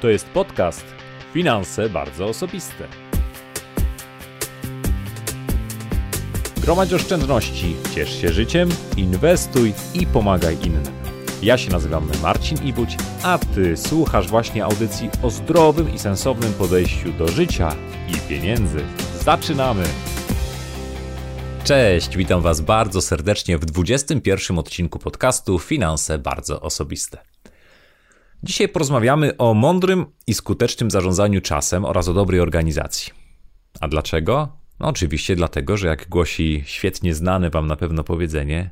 To jest podcast Finanse bardzo osobiste. Gromadź oszczędności, ciesz się życiem, inwestuj i pomagaj innym. Ja się nazywam Marcin Ibuć, a Ty słuchasz właśnie audycji o zdrowym i sensownym podejściu do życia i pieniędzy. Zaczynamy! Cześć, witam Was bardzo serdecznie w 21 odcinku podcastu Finanse bardzo osobiste. Dzisiaj porozmawiamy o mądrym i skutecznym zarządzaniu czasem oraz o dobrej organizacji. A dlaczego? No oczywiście dlatego, że jak głosi świetnie znane wam na pewno powiedzenie,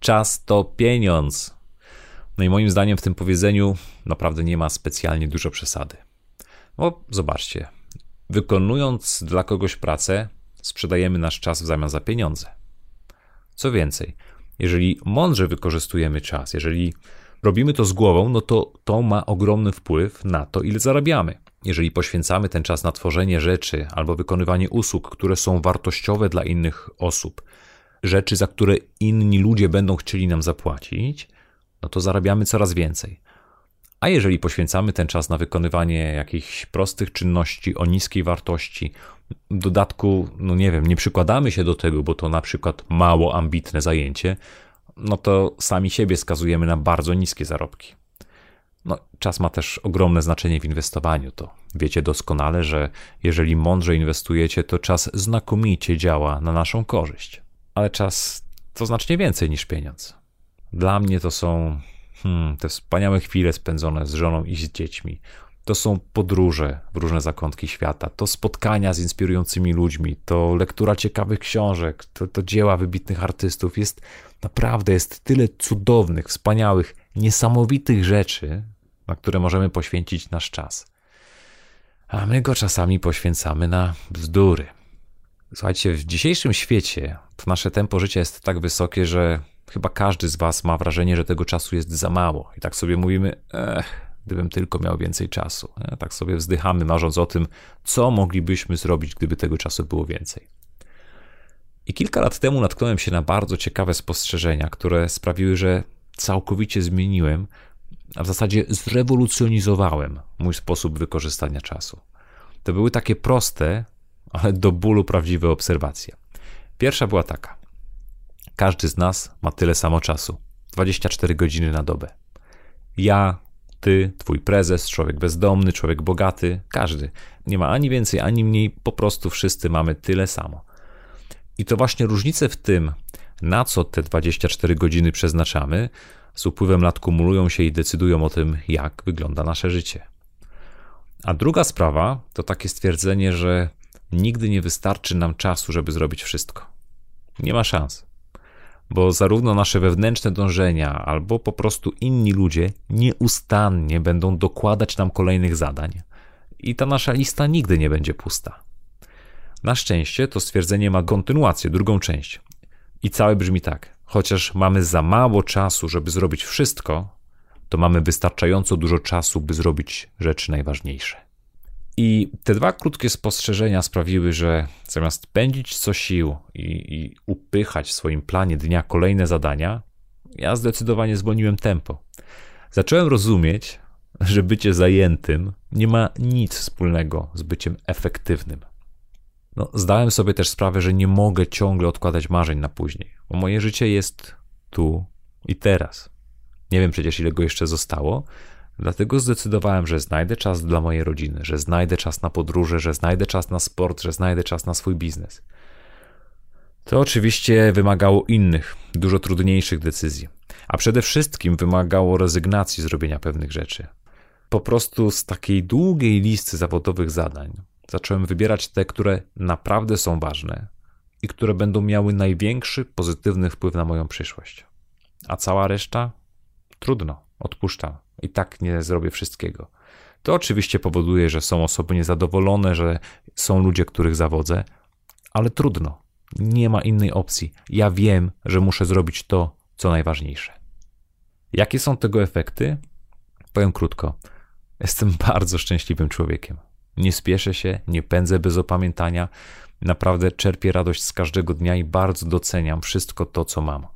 czas to pieniądz. No i moim zdaniem w tym powiedzeniu naprawdę nie ma specjalnie dużo przesady. Bo zobaczcie, wykonując dla kogoś pracę, sprzedajemy nasz czas w zamian za pieniądze. Co więcej, jeżeli mądrze wykorzystujemy czas, jeżeli robimy to z głową, no to to ma ogromny wpływ na to, ile zarabiamy. Jeżeli poświęcamy ten czas na tworzenie rzeczy albo wykonywanie usług, które są wartościowe dla innych osób, rzeczy, za które inni ludzie będą chcieli nam zapłacić, no to zarabiamy coraz więcej. A jeżeli poświęcamy ten czas na wykonywanie jakichś prostych czynności o niskiej wartości, w dodatku, no nie wiem, nie przykładamy się do tego, bo to na przykład mało ambitne zajęcie, no to sami siebie skazujemy na bardzo niskie zarobki. No, czas ma też ogromne znaczenie w inwestowaniu. To wiecie doskonale, że jeżeli mądrze inwestujecie, to czas znakomicie działa na naszą korzyść. Ale czas to znacznie więcej niż pieniądz. Dla mnie to są hmm, te wspaniałe chwile spędzone z żoną i z dziećmi. To są podróże w różne zakątki świata, to spotkania z inspirującymi ludźmi, to lektura ciekawych książek, to, to dzieła wybitnych artystów. Jest naprawdę jest tyle cudownych, wspaniałych, niesamowitych rzeczy, na które możemy poświęcić nasz czas. A my go czasami poświęcamy na bzdury. Słuchajcie, w dzisiejszym świecie to nasze tempo życia jest tak wysokie, że chyba każdy z Was ma wrażenie, że tego czasu jest za mało. I tak sobie mówimy, ech, gdybym tylko miał więcej czasu. Tak sobie wzdychamy, marząc o tym, co moglibyśmy zrobić, gdyby tego czasu było więcej. I kilka lat temu natknąłem się na bardzo ciekawe spostrzeżenia, które sprawiły, że całkowicie zmieniłem, a w zasadzie zrewolucjonizowałem mój sposób wykorzystania czasu. To były takie proste, ale do bólu prawdziwe obserwacje. Pierwsza była taka: każdy z nas ma tyle samo czasu 24 godziny na dobę. Ja, ty, twój prezes, człowiek bezdomny, człowiek bogaty, każdy. Nie ma ani więcej, ani mniej, po prostu wszyscy mamy tyle samo. I to właśnie różnice w tym, na co te 24 godziny przeznaczamy, z upływem lat kumulują się i decydują o tym, jak wygląda nasze życie. A druga sprawa to takie stwierdzenie, że nigdy nie wystarczy nam czasu, żeby zrobić wszystko. Nie ma szans. Bo zarówno nasze wewnętrzne dążenia, albo po prostu inni ludzie nieustannie będą dokładać nam kolejnych zadań. I ta nasza lista nigdy nie będzie pusta. Na szczęście to stwierdzenie ma kontynuację, drugą część. I całe brzmi tak: chociaż mamy za mało czasu, żeby zrobić wszystko, to mamy wystarczająco dużo czasu, by zrobić rzeczy najważniejsze. I te dwa krótkie spostrzeżenia sprawiły, że zamiast pędzić co sił i, i upychać w swoim planie dnia kolejne zadania, ja zdecydowanie zwolniłem tempo. Zacząłem rozumieć, że bycie zajętym nie ma nic wspólnego z byciem efektywnym. No, zdałem sobie też sprawę, że nie mogę ciągle odkładać marzeń na później, bo moje życie jest tu i teraz. Nie wiem przecież, ile go jeszcze zostało, dlatego zdecydowałem, że znajdę czas dla mojej rodziny, że znajdę czas na podróże, że znajdę czas na sport, że znajdę czas na swój biznes. To oczywiście wymagało innych, dużo trudniejszych decyzji, a przede wszystkim wymagało rezygnacji z robienia pewnych rzeczy. Po prostu z takiej długiej listy zawodowych zadań zacząłem wybierać te, które naprawdę są ważne i które będą miały największy pozytywny wpływ na moją przyszłość. A cała reszta? Trudno, odpuszczam. I tak nie zrobię wszystkiego. To oczywiście powoduje, że są osoby niezadowolone, że są ludzie, których zawodzę, ale trudno. Nie ma innej opcji. Ja wiem, że muszę zrobić to, co najważniejsze. Jakie są tego efekty? Powiem krótko. Jestem bardzo szczęśliwym człowiekiem. Nie spieszę się, nie pędzę bez opamiętania. Naprawdę czerpię radość z każdego dnia i bardzo doceniam wszystko to, co mam.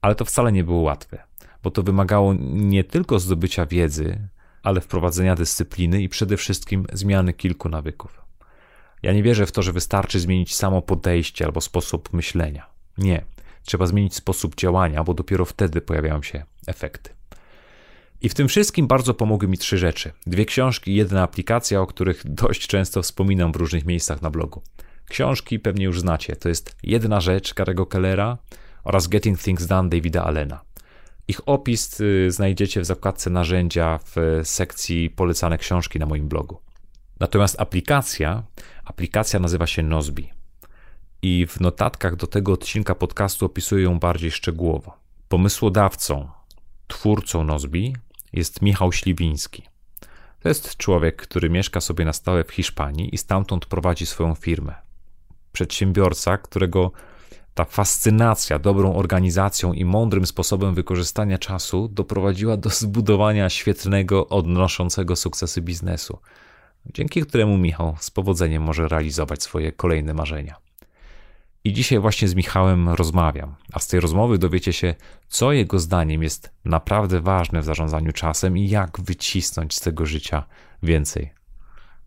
Ale to wcale nie było łatwe, bo to wymagało nie tylko zdobycia wiedzy, ale wprowadzenia dyscypliny i przede wszystkim zmiany kilku nawyków. Ja nie wierzę w to, że wystarczy zmienić samo podejście albo sposób myślenia. Nie. Trzeba zmienić sposób działania, bo dopiero wtedy pojawiają się efekty. I w tym wszystkim bardzo pomogły mi trzy rzeczy. Dwie książki i jedna aplikacja, o których dość często wspominam w różnych miejscach na blogu. Książki pewnie już znacie. To jest Jedna rzecz Karego Kellera oraz Getting Things Done Davida Allena. Ich opis y, znajdziecie w zakładce narzędzia w sekcji polecane książki na moim blogu. Natomiast aplikacja, aplikacja nazywa się Nozbi. I w notatkach do tego odcinka podcastu opisuję ją bardziej szczegółowo. Pomysłodawcą, twórcą Nozbi jest Michał Śliwiński. To jest człowiek, który mieszka sobie na stałe w Hiszpanii i stamtąd prowadzi swoją firmę. Przedsiębiorca, którego ta fascynacja dobrą organizacją i mądrym sposobem wykorzystania czasu doprowadziła do zbudowania świetnego, odnoszącego sukcesy biznesu, dzięki któremu Michał z powodzeniem może realizować swoje kolejne marzenia. I dzisiaj właśnie z Michałem rozmawiam, a z tej rozmowy dowiecie się, co jego zdaniem jest naprawdę ważne w zarządzaniu czasem i jak wycisnąć z tego życia więcej.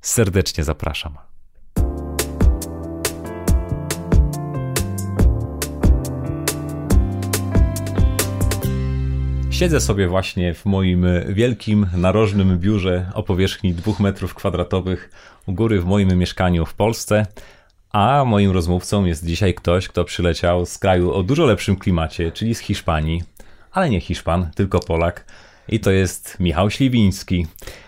Serdecznie zapraszam. Siedzę sobie właśnie w moim wielkim, narożnym biurze o powierzchni dwóch metrów kwadratowych u góry w moim mieszkaniu w Polsce. A moim rozmówcą jest dzisiaj ktoś, kto przyleciał z kraju o dużo lepszym klimacie, czyli z Hiszpanii, ale nie Hiszpan, tylko Polak. I to jest Michał Śliwiński,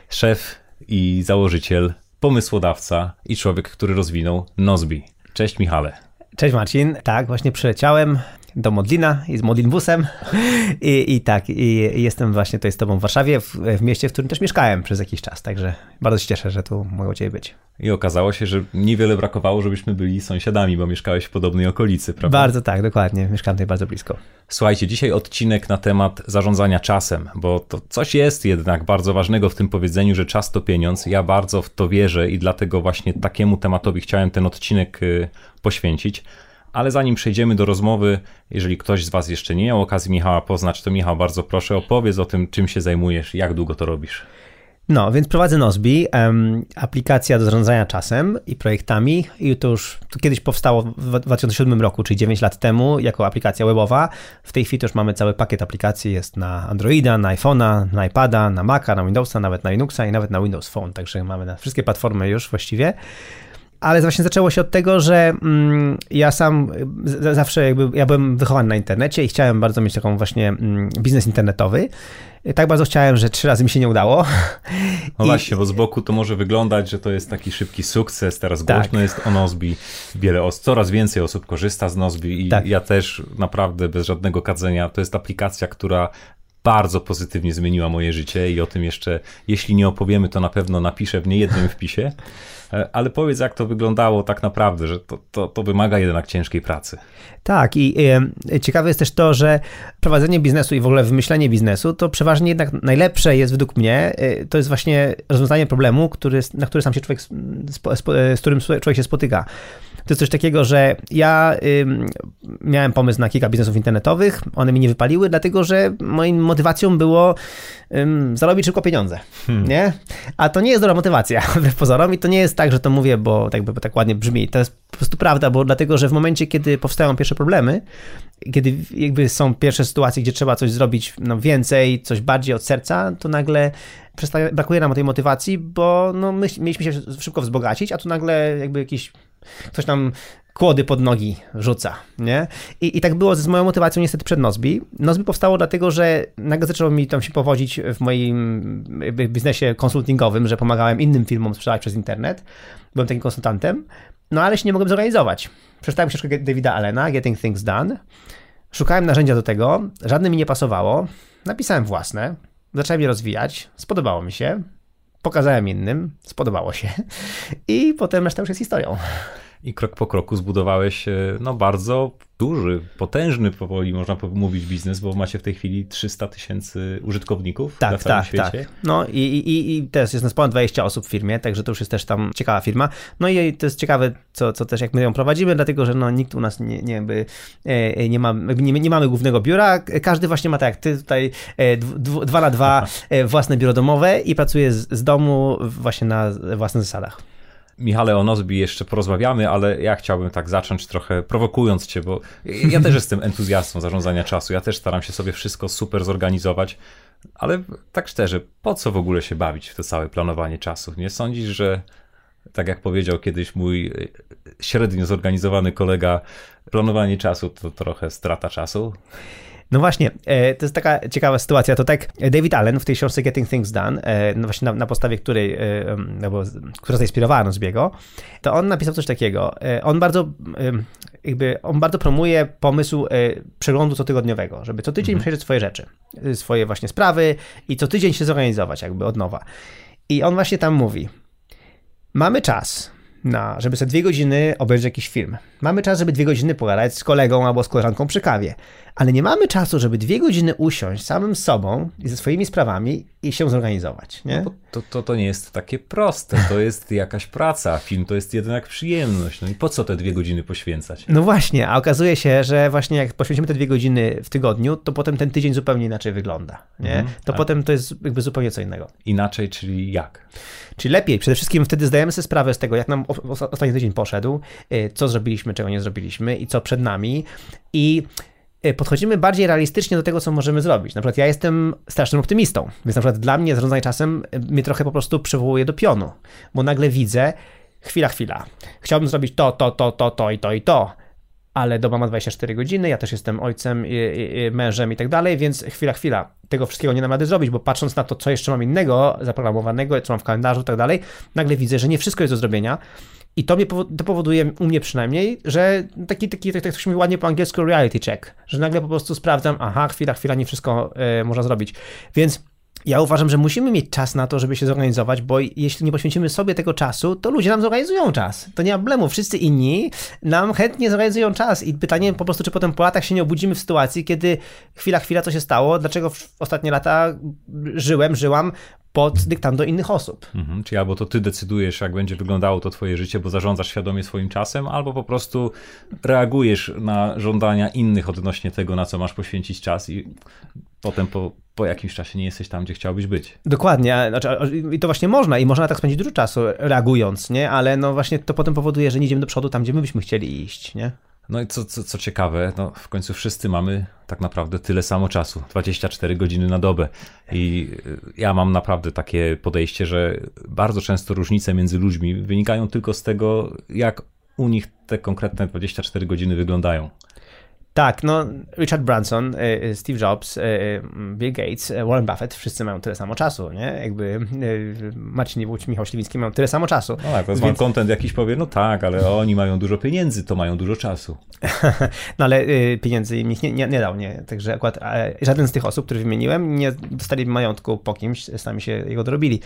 szef i założyciel, pomysłodawca i człowiek, który rozwinął Nozbi. Cześć Michale. Cześć Marcin, tak, właśnie przyleciałem do Modlina i z Modlinbusem I, i tak, i jestem właśnie tutaj z tobą w Warszawie, w, w, mieście, w którym też mieszkałem przez jakiś czas, także bardzo się cieszę, że tu mogę u ciebie być. I okazało się, że niewiele brakowało, żebyśmy byli sąsiadami, bo mieszkałeś w podobnej okolicy, prawda? Bardzo tak, dokładnie, mieszkam tutaj bardzo blisko. Słuchajcie, dzisiaj odcinek na temat zarządzania czasem, bo to coś jest jednak bardzo ważnego w tym powiedzeniu, że czas to pieniądz. Ja bardzo w to wierzę i dlatego właśnie takiemu tematowi chciałem ten odcinek y, poświęcić. Ale zanim przejdziemy do rozmowy, jeżeli ktoś z Was jeszcze nie miał okazji Michała poznać, to Michał, bardzo proszę opowiedz o tym, czym się zajmujesz, jak długo to robisz. No, więc prowadzę Nozbi, aplikacja do zarządzania czasem i projektami i to już to kiedyś powstało w 2007 roku, czyli 9 lat temu, jako aplikacja webowa. W tej chwili też mamy cały pakiet aplikacji, jest na Androida, na iPhone'a, na iPada, na Maca, na Windowsa, nawet na Linuxa i nawet na Windows Phone, także mamy na wszystkie platformy już właściwie ale właśnie zaczęło się od tego, że mm, ja sam z, zawsze jakby, ja byłem wychowany na internecie i chciałem bardzo mieć taką właśnie mm, biznes internetowy. Tak bardzo chciałem, że trzy razy mi się nie udało. No I... właśnie, bo z boku to może wyglądać, że to jest taki szybki sukces, teraz tak. głośno jest o Nozbi, wiele os coraz więcej osób korzysta z Nozbi i tak. ja też naprawdę bez żadnego kadzenia, to jest aplikacja, która bardzo pozytywnie zmieniła moje życie i o tym jeszcze, jeśli nie opowiemy, to na pewno napiszę w niejednym wpisie. E, ale powiedz, jak to wyglądało tak naprawdę, że to, to, to wymaga jednak ciężkiej pracy. Tak, i y, ciekawe jest też to, że prowadzenie biznesu i w ogóle wymyślenie biznesu, to przeważnie jednak najlepsze jest według mnie, y, to jest właśnie rozwiązanie problemu, który, na który sam się człowiek, z, z, z którym człowiek się spotyka. To jest coś takiego, że ja y, miałem pomysł na kilka biznesów internetowych, one mi nie wypaliły, dlatego że moją motywacją było y, zarobić szybko pieniądze, hmm. nie? A to nie jest dobra motywacja, wbrew pozorom i to nie jest tak, że to mówię, bo tak, bo tak ładnie brzmi. To jest po prostu prawda, bo dlatego, że w momencie, kiedy powstają pierwsze problemy, kiedy jakby są pierwsze sytuacje, gdzie trzeba coś zrobić no, więcej, coś bardziej od serca, to nagle brakuje nam tej motywacji, bo no, my mieliśmy się szybko wzbogacić, a tu nagle jakby jakiś ktoś nam kłody pod nogi rzuca, nie? I, I tak było z moją motywacją niestety przed Nozbi. Nozbi powstało dlatego, że nagle zaczęło mi tam się powodzić w moim biznesie konsultingowym, że pomagałem innym firmom sprzedawać przez internet. Byłem takim konsultantem, no ale się nie mogłem zorganizować. Przeczytałem książkę Davida Allena, Getting Things Done. Szukałem narzędzia do tego, żadne mi nie pasowało. Napisałem własne, zacząłem je rozwijać, spodobało mi się pokazałem innym, spodobało się i potem reszta już jest historią. I krok po kroku zbudowałeś e, no bardzo duży, potężny powoli można mówić biznes, bo macie w tej chwili 300 tysięcy użytkowników tak, na całym tak, świecie. Tak. No i, i, i teraz jest nas ponad 20 osób w firmie, także to już jest też tam ciekawa firma. No i to jest ciekawe, co, co też jak my ją prowadzimy, dlatego że no, nikt u nas nie, nie, jakby, e, nie, ma, nie, nie mamy głównego biura, każdy właśnie ma tak jak ty tutaj e, dwa na dwa własne biuro domowe i pracuje z, z domu właśnie na własnych zasadach. Michale, o Nozbi jeszcze porozmawiamy, ale ja chciałbym tak zacząć trochę prowokując cię, bo ja też jestem entuzjastą zarządzania czasu. Ja też staram się sobie wszystko super zorganizować, ale tak szczerze, po co w ogóle się bawić w to całe planowanie czasu? Nie sądzisz, że tak jak powiedział kiedyś mój e, średnio zorganizowany kolega, planowanie czasu to trochę strata czasu? No właśnie, e, to jest taka ciekawa sytuacja. To tak David Allen w tej książce Getting Things Done, e, no właśnie na, na podstawie której, e, no bo, która zainspirowała Nozbiego, to on napisał coś takiego. On bardzo jakby, on bardzo promuje pomysł przeglądu cotygodniowego, żeby co tydzień mhm. przejrzeć swoje rzeczy, swoje właśnie sprawy i co tydzień się zorganizować jakby od nowa. I on właśnie tam mówi, mamy czas, na, żeby sobie dwie godziny obejrzeć jakiś film. Mamy czas, żeby dwie godziny pogadać z kolegą albo z koleżanką przy kawie, ale nie mamy czasu, żeby dwie godziny usiąść samym sobą i ze swoimi sprawami i się zorganizować. Nie? No to, to, to nie jest takie proste. To jest jakaś praca. Film to jest jednak przyjemność. No i po co te dwie godziny poświęcać? No właśnie, a okazuje się, że właśnie jak poświęcimy te dwie godziny w tygodniu, to potem ten tydzień zupełnie inaczej wygląda. Nie? Mhm, to tak. potem to jest jakby zupełnie co innego. Inaczej, czyli jak? Czyli lepiej. Przede wszystkim wtedy zdajemy sobie sprawę z tego, jak nam ostatni tydzień poszedł, y, co zrobiliśmy, czego nie zrobiliśmy i co przed nami. I podchodzimy bardziej realistycznie do tego, co możemy zrobić. Na przykład ja jestem strasznym optymistą, więc na przykład dla mnie zarządzanie czasem y, mnie trochę po prostu przywołuje do pionu, bo nagle widzę, chwila, chwila, chciałbym zrobić to, to, to, to, to i to i to, ale doba ma 24 godziny, ja też jestem ojcem, i, i, mężem i tak dalej, więc chwila, chwila, tego wszystkiego nie dam rady zrobić, bo patrząc na to, co jeszcze mam innego zaprogramowanego, co mam w kalendarzu i tak dalej, nagle widzę, że nie wszystko jest do zrobienia i to, mnie, to powoduje u mnie przynajmniej, że taki, taki tak, tak się mówi ładnie po angielsku reality check, że nagle po prostu sprawdzam, aha, chwila, chwila, nie wszystko y, można zrobić, więc ja uważam, że musimy mieć czas na to, żeby się zorganizować, bo jeśli nie poświęcimy sobie tego czasu, to ludzie nam zorganizują czas. To nie ma problemu. Wszyscy inni nam chętnie zorganizują czas. I pytanie po prostu, czy potem po latach się nie obudzimy w sytuacji, kiedy chwila, chwila, co się stało, dlaczego ostatnie lata żyłem, żyłam pod dyktando innych osób. Mhm, czyli albo to ty decydujesz, jak będzie wyglądało to twoje życie, bo zarządzasz świadomie swoim czasem, albo po prostu reagujesz na żądania innych odnośnie tego, na co masz poświęcić czas i potem po, po jakimś czasie nie jesteś tam, gdzie chciałbyś być. Dokładnie. Znaczy, I to właśnie można i można tak spędzić dużo czasu reagując, nie? Ale no właśnie to potem powoduje, że nie idziemy do przodu tam, gdzie my byśmy chcieli iść, nie? No i co, co, co ciekawe, no w końcu wszyscy mamy tak naprawdę tyle samo czasu 24 godziny na dobę. I y, ja mam naprawdę takie podejście, że bardzo często różnice między ludźmi wynikają tylko z tego, jak u nich te konkretne 24 godziny wyglądają. Tak, no Richard Branson, e, e, Steve Jobs, e, Bill Gates, Warren Buffett, wszyscy mają tyle samo czasu, nie? Jakby Marcin Niewódź, Michał Śliwiński mają tyle samo czasu. No tak, to jest Więc... content jakiś powie, no tak, ale oni mają dużo pieniędzy, to mają dużo czasu. no ale pieniędzy im nie, nie, nie dał, nie? Także akurat żaden z tych osób, których wymieniłem, nie dostali majątku po kimś, sami się jego dorobili.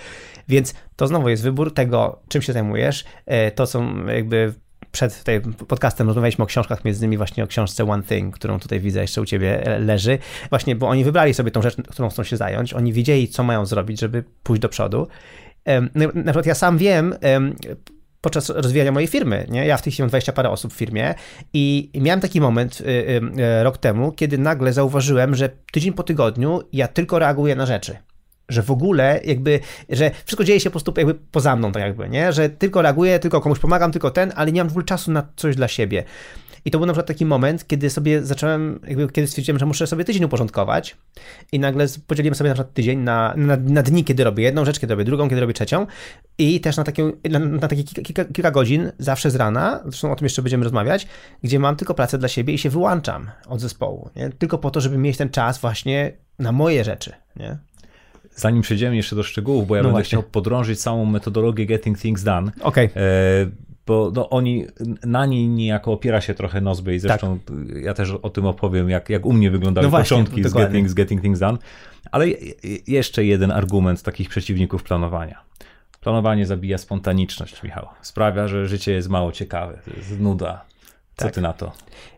Więc to znowu jest wybór tego, czym się zajmujesz. To są jakby przed tutaj podcastem rozmawialiśmy o książkach, między innymi właśnie o książce One Thing, którą tutaj widzę jeszcze u ciebie e, leży. Właśnie, bo oni wybrali sobie tą rzecz, którą chcą się zająć, oni wiedzieli, co mają zrobić, żeby pójść do przodu. Na przykład ja sam wiem, podczas rozwijania mojej firmy. Nie? Ja w tej chwili mam 20 parę osób w firmie i miałem taki moment y, y, y, rok temu, kiedy nagle zauważyłem, że tydzień po tygodniu ja tylko reaguję na rzeczy że w ogóle jakby, że wszystko dzieje się po prostu jakby poza mną, tak jakby, nie? Że tylko reaguję, tylko komuś pomagam, tylko ten, ale nie mam w ogóle czasu na coś dla siebie. I to był na przykład taki moment, kiedy sobie zacząłem, jakby kiedy stwierdziłem, że muszę sobie tydzień uporządkować i nagle podzieliłem sobie na przykład tydzień na, na, na dni, kiedy robię jedną rzecz, kiedy robię drugą, kiedy robię trzecią i też na takie, na, na takie kilka, kilka, godzin zawsze z rana, zresztą o tym jeszcze będziemy rozmawiać, gdzie mam tylko pracę dla siebie i się wyłączam od zespołu, nie? Tylko po to, żeby mieć ten czas właśnie na moje rzeczy, nie? Zanim przejdziemy jeszcze do szczegółów, bo ja no będę właśnie. chciał podrążyć całą metodologię Getting Things Done. Okay. E, bo no, oni, na niej niejako opiera się trochę Nozbe i zresztą tak. ja też o tym opowiem, jak, jak u mnie wyglądały no właśnie, początki z getting, z getting Things Done. Ale jeszcze jeden argument takich przeciwników planowania. Planowanie zabija spontaniczność, Michał. Sprawia, że życie jest mało ciekawe, to jest nuda. Co Tak. ty na to?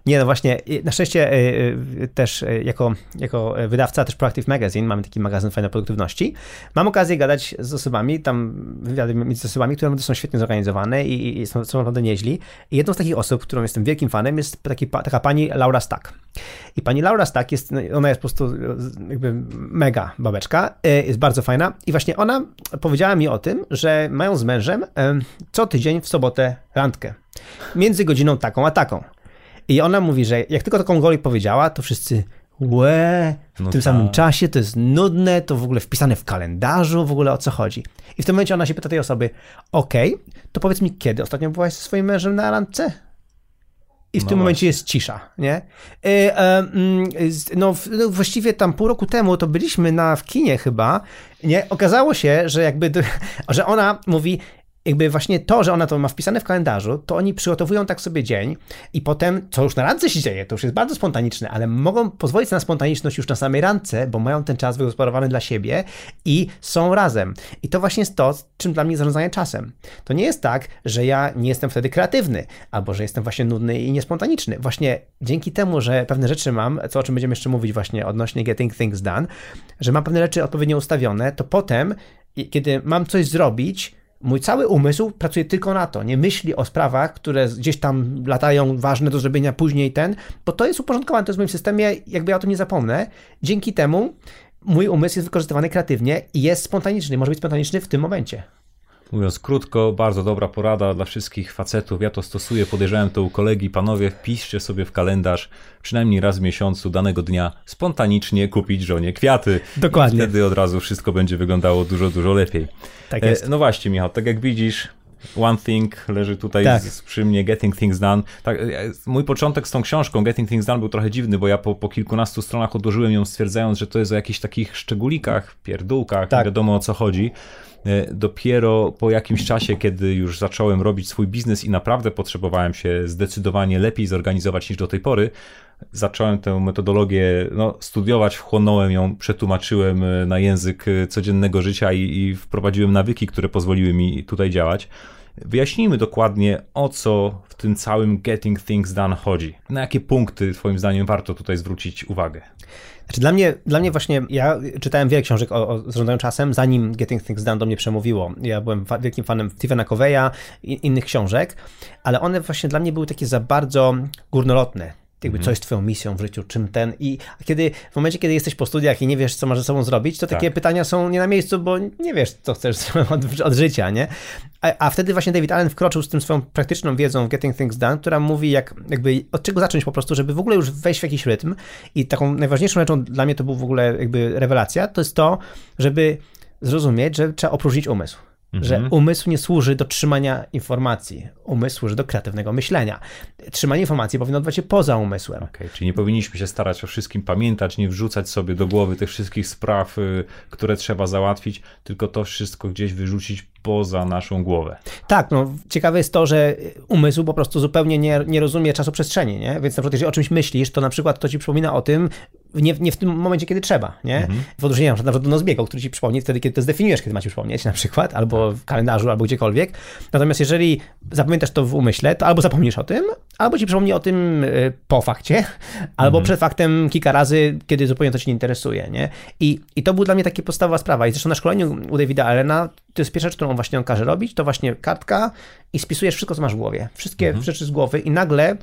Nie, no właśnie, na szczęście y, y, też y, jako, jako wydawca też Proactive Magazine, mamy taki magazyn fajnej produktywności, mam okazję gadać z osobami, tam wywiady mieć z osobami, które są świetnie zorganizowane i, i są, są naprawdę nieźli. I jedną z takich osób, którą jestem wielkim fanem, jest taki, taka pani Laura Stack. I pani Laura Stack jest, no, ona jest po prostu jakby mega babeczka, jest bardzo fajna i właśnie ona powiedziała mi o tym, że mają z mężem co tydzień w sobotę randkę. Między godziną taką a taką. I ona mówi, że jak tylko taką goli powiedziała, to wszyscy łe, w No tym tak. samym czasie, to jest nudne, to w ogóle wpisane w kalendarzu, w ogóle o co chodzi. I w tym momencie ona się pyta tej osoby, okej, to powiedz mi, kiedy ostatnio byłaś ze swoim mężem na randce? I w No tym momencie właśnie. jest cisza, nie? E, e, mm, no, no, właściwie tam pół roku temu to byliśmy na, w kinie chyba, nie? Okazało się, że jakby, że ona mówi, jakby właśnie to, że ona to ma wpisane w kalendarzu, to oni przygotowują tak sobie dzień i potem, co już na randce się dzieje, to już jest bardzo spontaniczne, ale mogą pozwolić na spontaniczność już na samej randce, bo mają ten czas wygospodarowany dla siebie i są razem. I to właśnie jest to, czym dla mnie zarządzanie czasem. To nie jest tak, że ja nie jestem wtedy kreatywny, albo że jestem właśnie nudny i niespontaniczny. Właśnie dzięki temu, że pewne rzeczy mam, co o czym będziemy jeszcze mówić właśnie odnośnie getting things done, że mam pewne rzeczy odpowiednio ustawione, to potem, kiedy mam coś zrobić, Mój cały umysł pracuje tylko na to, nie myśli o sprawach, które gdzieś tam latają, ważne do zrobienia później ten, bo to jest uporządkowane, to jest w moim systemie, jakby ja o tym nie zapomnę. Dzięki temu mój umysł jest wykorzystywany kreatywnie i jest spontaniczny, może być spontaniczny w tym momencie. Mówiąc krótko, bardzo dobra porada dla wszystkich facetów. Ja to stosuję, podejrzewam to u kolegi. Panowie, wpiszcie sobie w kalendarz przynajmniej raz w miesiącu danego dnia spontanicznie kupić żonie kwiaty. Dokładnie. I wtedy od razu wszystko będzie wyglądało dużo, dużo lepiej. Tak E, jest. No właśnie, Michał, tak jak widzisz, One Thing leży tutaj Tak. z, przy mnie, Getting Things Done. Tak, e, mój początek z tą książką Getting Things Done był trochę dziwny, bo ja po, po kilkunastu stronach odłożyłem ją stwierdzając, że to jest o jakichś takich szczególikach, pierdółkach, Tak. nie wiadomo o co chodzi. E, Dopiero po jakimś czasie, kiedy już zacząłem robić swój biznes i naprawdę potrzebowałem się zdecydowanie lepiej zorganizować niż do tej pory, zacząłem tę metodologię no, studiować, wchłonąłem ją, przetłumaczyłem e, na język e, codziennego życia i, i wprowadziłem nawyki, które pozwoliły mi tutaj działać. Wyjaśnijmy dokładnie, o co w tym całym Getting Things Done chodzi. Na jakie punkty, Twoim zdaniem, warto tutaj zwrócić uwagę? Znaczy dla mnie, dla mnie właśnie, ja czytałem wiele książek o, o zarządzaniu czasem, zanim Getting Things Done do mnie przemówiło. Ja byłem fa- wielkim fanem Stephena Coveya i innych książek, ale one właśnie dla mnie były takie za bardzo górnolotne. Jakby co jest twoją misją w życiu, czym ten i kiedy w momencie, kiedy jesteś po studiach i nie wiesz, co masz ze sobą zrobić, to takie Tak. pytania są nie na miejscu, bo nie wiesz, co chcesz od, od życia, nie? A, a wtedy właśnie David Allen wkroczył z tym swoją praktyczną wiedzą w Getting Things Done, która mówi, jak jakby od czego zacząć po prostu, żeby w ogóle już wejść w jakiś rytm. I taką najważniejszą rzeczą dla mnie to był w ogóle jakby rewelacja, to jest to, żeby zrozumieć, że trzeba opróżnić umysł. Że umysł nie służy do trzymania informacji. Umysł służy do kreatywnego myślenia. Trzymanie informacji powinno odbywać się poza umysłem. Okej, czyli nie powinniśmy się starać o wszystkim pamiętać, nie wrzucać sobie do głowy tych wszystkich spraw, y, które trzeba załatwić, tylko to wszystko gdzieś wyrzucić poza naszą głowę. Tak, no ciekawe jest to, że umysł po prostu zupełnie nie, nie rozumie czasoprzestrzeni, nie? Więc na przykład jeżeli o czymś myślisz, to na przykład to ci przypomina o tym nie, nie w tym momencie, kiedy trzeba, nie? W odróżnieniu na przykład do nozbiegu, który ci przypomni wtedy, kiedy to zdefiniujesz, kiedy macie przypomnieć na przykład, albo w kalendarzu, albo gdziekolwiek. Natomiast jeżeli zapamiętasz to w umyśle, to albo zapomnisz o tym, albo ci przypomni o tym y, po fakcie, albo przed faktem kilka razy, kiedy zupełnie to cię nie interesuje, nie? I, I to była dla mnie taka podstawowa sprawa. I zresztą na szkoleniu u Davida Allena to jest pierwsza rzecz, którą właśnie on każe robić, to właśnie kartka i spisujesz wszystko, co masz w głowie. Wszystkie rzeczy z głowy i nagle,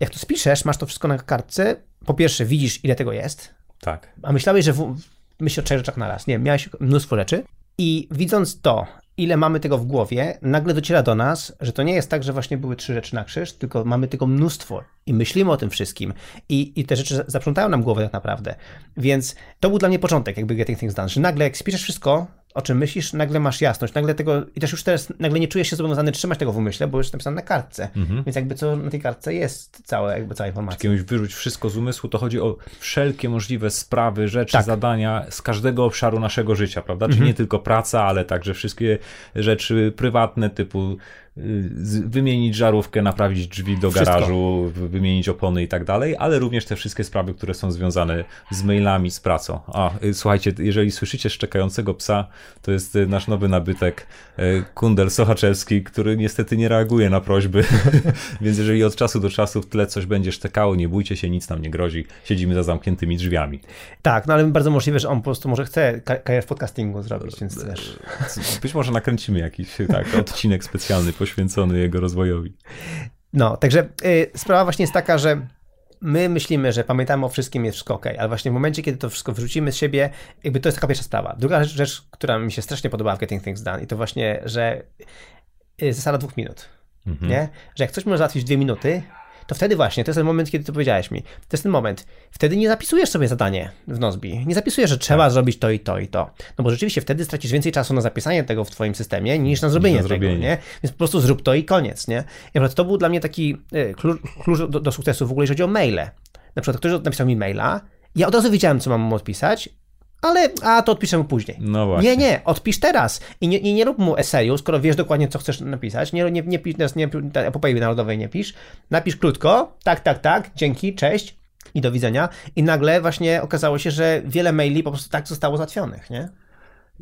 jak to spiszesz, masz to wszystko na kartce, po pierwsze widzisz, ile tego jest, Tak. a myślałeś, że w, myślisz o trzech rzeczach na raz. Nie, miałeś mnóstwo rzeczy i widząc to, ile mamy tego w głowie, nagle dociera do nas, że to nie jest tak, że właśnie były trzy rzeczy na krzyż, tylko mamy tego mnóstwo i myślimy o tym wszystkim i, i te rzeczy zaprzątają nam głowę tak naprawdę. Więc to był dla mnie początek jakby Getting Things Done, że nagle jak spiszesz wszystko, o czym myślisz, nagle masz jasność, nagle tego, i też już teraz nagle nie czujesz się zobowiązany trzymać tego w umyśle, bo już jest napisane na kartce. Więc jakby co na tej kartce jest całe, jakby cała informacja. Jakiemuś wyrzuć wszystko z umysłu, to chodzi o wszelkie możliwe sprawy, rzeczy, Tak. zadania z każdego obszaru naszego życia, prawda? Czyli nie tylko praca, ale także wszystkie rzeczy prywatne, typu wymienić żarówkę, naprawić drzwi do Wszystko. garażu, wymienić opony i tak dalej, ale również te wszystkie sprawy, które są związane z mailami, z pracą. A, y, słuchajcie, jeżeli słyszycie szczekającego psa, to jest y, nasz nowy nabytek y, Kundel Sochaczewski, który niestety nie reaguje na prośby, więc jeżeli od czasu do czasu w tle coś będzie szczekało, nie bójcie się, nic nam nie grozi, siedzimy za zamkniętymi drzwiami. Tak, no ale bardzo możliwe, że on po prostu może chce karierę w podcastingu zrobić, więc też... Być może nakręcimy jakiś tak, odcinek specjalny poświęcony jego rozwojowi. No, także y, sprawa właśnie jest taka, że my myślimy, że pamiętamy o wszystkim, jest wszystko ok, ale właśnie w momencie, kiedy to wszystko wyrzucimy z siebie, jakby to jest taka pierwsza sprawa. Druga rzecz, która mi się strasznie podobała w Getting Things Done i to właśnie, że y, zasada dwóch minut, mhm. nie? Że jak coś można załatwić dwie minuty, to wtedy właśnie, to jest ten moment, kiedy to powiedziałeś mi, to jest ten moment. Wtedy nie zapisujesz sobie zadanie w Nozbi. Nie zapisujesz, że trzeba tak. zrobić to i to i to. No bo rzeczywiście wtedy stracisz więcej czasu na zapisanie tego w twoim systemie niż na zrobienie, niż na zrobienie. tego, nie? Więc po prostu zrób to i koniec, nie? I to był dla mnie taki e, klucz do, do sukcesu w ogóle, jeżeli chodzi o maile. Na przykład ktoś napisał mi maila, ja od razu wiedziałem, co mam mu odpisać ale a to odpiszę mu później. No właśnie. Nie, nie, odpisz teraz. I nie, nie, nie rób mu eseju, skoro wiesz dokładnie, co chcesz napisać. Nie, nie, nie pisz, nie, epopei narodowej nie pisz. Napisz krótko, tak, tak, tak, dzięki, cześć i do widzenia. I nagle właśnie okazało się, że wiele maili po prostu tak zostało załatwionych, nie?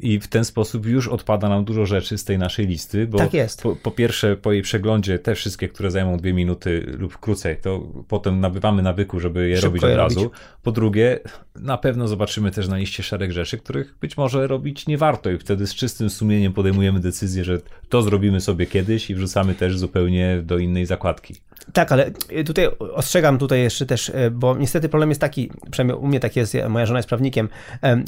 I w ten sposób już odpada nam dużo rzeczy z tej naszej listy, bo tak jest. Po, po, pierwsze po jej przeglądzie te wszystkie, które zajmą dwie minuty lub krócej, to potem nabywamy nawyku, żeby je Szybko robić od razu. Robić. Po drugie, na pewno zobaczymy też na liście szereg rzeczy, których być może robić nie warto i wtedy z czystym sumieniem podejmujemy decyzję, że to zrobimy sobie kiedyś i wrzucamy też zupełnie do innej zakładki. Tak, ale tutaj ostrzegam tutaj jeszcze też, e, bo niestety problem jest taki, przynajmniej u mnie tak jest, moja żona jest prawnikiem,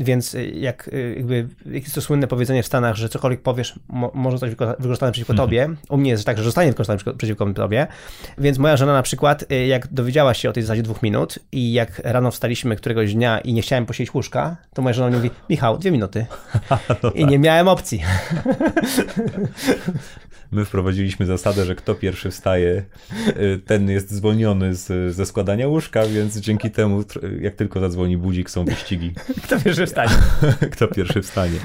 więc jak e, jakby jest to słynne powiedzenie w Stanach, że cokolwiek powiesz, mo może coś wykorzystane przeciwko mhm. tobie. U mnie jest tak, że zostanie wykorzystane przeciwko tobie. Więc moja żona na przykład, e, jak dowiedziała się o tej zasadzie dwóch minut i jak rano wstaliśmy któregoś dnia i nie chciałem posiedzieć łóżka, to moja żona mówi, Michał, dwie minuty. I nie miałem opcji. My wprowadziliśmy zasadę, że kto pierwszy wstaje, y, ten jest zwolniony z, ze składania łóżka, więc dzięki temu, jak tylko zadzwoni budzik, są wyścigi. Kto pierwszy wstanie. kto pierwszy wstanie.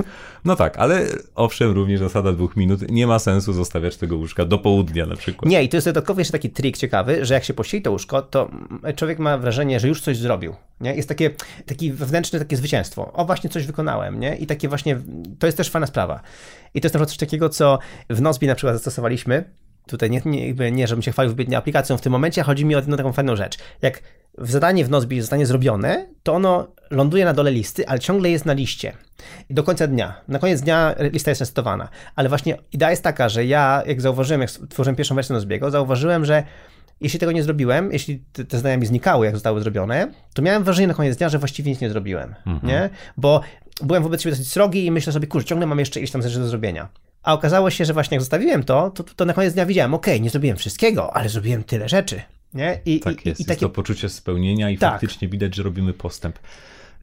No tak, ale owszem, również zasada dwóch minut. Nie ma sensu zostawiać tego łóżka do południa na przykład. Nie, i to jest dodatkowo jeszcze taki trik ciekawy, że jak się posiedzi to łóżko, to człowiek ma wrażenie, że już coś zrobił. Nie? Jest takie, taki wewnętrzne takie zwycięstwo. O, właśnie coś wykonałem, nie? I takie właśnie, to jest też fajna sprawa. I to jest na przykład coś takiego, co w Nozbi na przykład zastosowaliśmy. Tutaj nie, nie, nie żebym się chwalił zbytnio aplikacją w tym momencie, chodzi mi o jedną taką fajną rzecz. Jak w zadanie w Nozbi zostanie zrobione, to ono ląduje na dole listy, ale ciągle jest na liście. Do końca dnia. Na koniec dnia lista jest resetowana. Ale właśnie idea jest taka, że ja, jak zauważyłem, jak tworzyłem pierwszą wersję Nozbiego, zauważyłem, że jeśli tego nie zrobiłem, jeśli te, te zadania mi znikały, jak zostały zrobione, to miałem wrażenie na koniec dnia, że właściwie nic nie zrobiłem. Mhm. Nie? Bo byłem wobec siebie dosyć srogi i myślę sobie, kurczę, ciągle mam jeszcze ileś tam rzeczy do zrobienia. A okazało się, że właśnie jak zostawiłem to, to, to na koniec dnia widziałem, ok, nie zrobiłem wszystkiego, ale zrobiłem tyle rzeczy. Nie? I, tak i, jest, i, i takie... jest to poczucie spełnienia i tak. faktycznie widać, że robimy postęp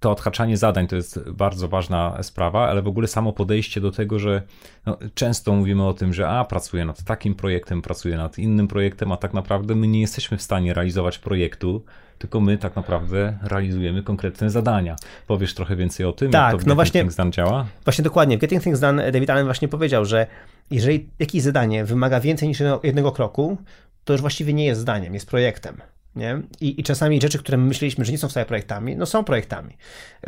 to odhaczanie zadań to jest bardzo ważna sprawa, ale w ogóle samo podejście do tego, że no, często mówimy o tym, że a, pracuję nad takim projektem, pracuję nad innym projektem, a tak naprawdę my nie jesteśmy w stanie realizować projektu, tylko my tak naprawdę realizujemy konkretne zadania. Powiesz trochę więcej o tym, tak, jak to w no właśnie, Things Done działa? Właśnie dokładnie. W Getting Things Done David Allen właśnie powiedział, że jeżeli jakieś zadanie wymaga więcej niż jednego kroku, to już właściwie nie jest zdaniem, jest projektem. Nie? I, I czasami rzeczy, które my myśleliśmy, że nie są wcale projektami, no są projektami.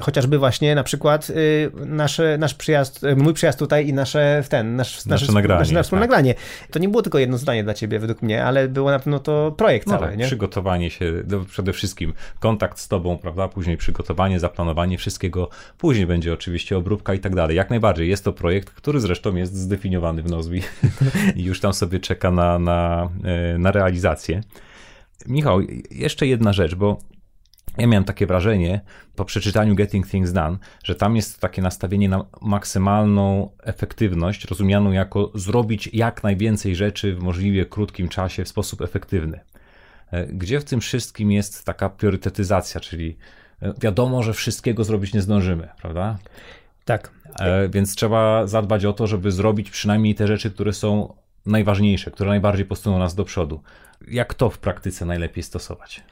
Chociażby właśnie na przykład y, nasz, nasz przyjazd, y, mój przyjazd tutaj i nasze w ten, nasz, nasze, nasze nagranie. Nasze, nasze tak. nagranie. To nie było tylko jedno zdanie dla ciebie według mnie, ale było na pewno to projekt no cały. Tak, nie? Przygotowanie się, do, przede wszystkim kontakt z tobą, prawda? Później przygotowanie, zaplanowanie wszystkiego. Później będzie oczywiście obróbka i tak dalej. Jak najbardziej. Jest to projekt, który zresztą jest zdefiniowany w Nozbi i już tam sobie czeka na, na, e, na realizację. Michał, jeszcze jedna rzecz, bo ja miałem takie wrażenie po przeczytaniu Getting Things Done, że tam jest takie nastawienie na maksymalną efektywność, rozumianą jako zrobić jak najwięcej rzeczy w możliwie krótkim czasie w sposób efektywny. E, gdzie w tym wszystkim jest taka priorytetyzacja, czyli e, wiadomo, że wszystkiego zrobić nie zdążymy, prawda? Tak. E, więc trzeba zadbać o to, żeby zrobić przynajmniej te rzeczy, które są najważniejsze, które najbardziej posuną nas do przodu. Jak to w praktyce najlepiej stosować?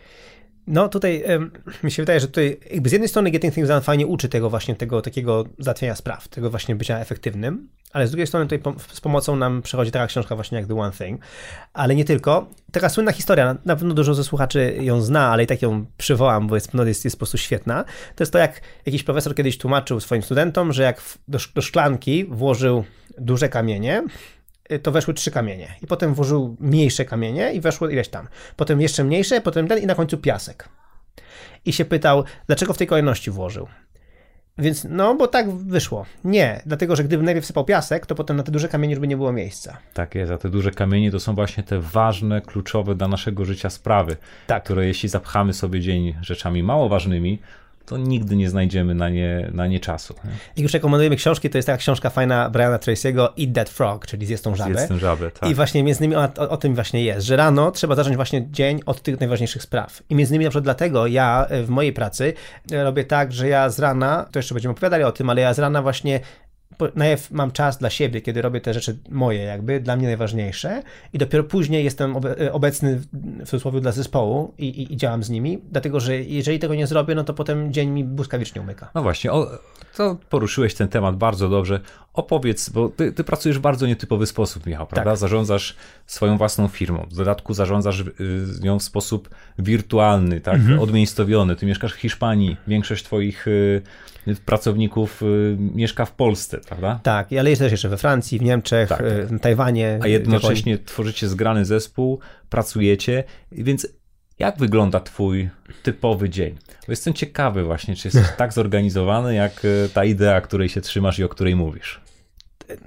No tutaj um, mi się wydaje, że tutaj jakby z jednej strony Getting Things Done fajnie uczy tego właśnie, tego takiego załatwienia spraw, tego właśnie bycia efektywnym, ale z drugiej strony tutaj z pomocą nam przychodzi taka książka właśnie jak The One Thing, ale nie tylko. Taka słynna historia, na pewno dużo ze słuchaczy ją zna, ale i tak ją przywołam, bo jest, no jest, jest po prostu świetna. To jest to, jak jakiś profesor kiedyś tłumaczył swoim studentom, że jak do, szklanki włożył duże kamienie, to weszły trzy kamienie. I potem włożył mniejsze kamienie i weszło ileś tam. Potem jeszcze mniejsze, potem ten i na końcu piasek. I się pytał, dlaczego w tej kolejności włożył. Więc no, bo tak wyszło. Nie, dlatego, że gdyby najpierw sypał piasek, to potem na te duże kamienie już by nie było miejsca. Tak jest, a te duże kamienie to są właśnie te ważne, kluczowe dla naszego życia sprawy, Tak. które jeśli zapchamy sobie dzień rzeczami mało ważnymi, to nigdy nie znajdziemy na nie, na nie czasu. nie? Jak już rekomendujemy książki, to jest taka książka fajna Briana Tracy'ego Eat That Frog, czyli Zjedz tą żabę. Zjedz żabę, tak. I właśnie między innymi o, o, o tym właśnie jest, że rano trzeba zacząć właśnie dzień od tych najważniejszych spraw. I między innymi na przykład dlatego ja e, w mojej pracy e, robię tak, że ja z rana, to jeszcze będziemy opowiadali o tym, ale ja z rana właśnie po- najpierw mam czas dla siebie, kiedy robię te rzeczy moje jakby, dla mnie najważniejsze i dopiero później jestem e, obecny w cudzysłowie dla zespołu i, i, i działam z nimi, dlatego że jeżeli tego nie zrobię, no to potem dzień mi błyskawicznie umyka. No właśnie, o, to poruszyłeś ten temat bardzo dobrze. Opowiedz, bo ty, ty pracujesz w bardzo nietypowy sposób, Michał, prawda? Tak. Pracozasz swoją własną firmą. W dodatku zarządzasz y, nią w sposób wirtualny, tak? Mhm. Odmiejscowiony. Ty mieszkasz w Hiszpanii. Większość twoich y, pracowników y, mieszka w Polsce, prawda? Tak, ale jest też jeszcze we Francji, w Niemczech, Tak. w Tajwanie. A Japonii. jednocześnie tworzycie zgrany zespół, pracujecie, więc jak wygląda twój typowy dzień? Bo jestem ciekawy właśnie, czy jesteś tak zorganizowany, jak y, ta idea, której się trzymasz i o której mówisz.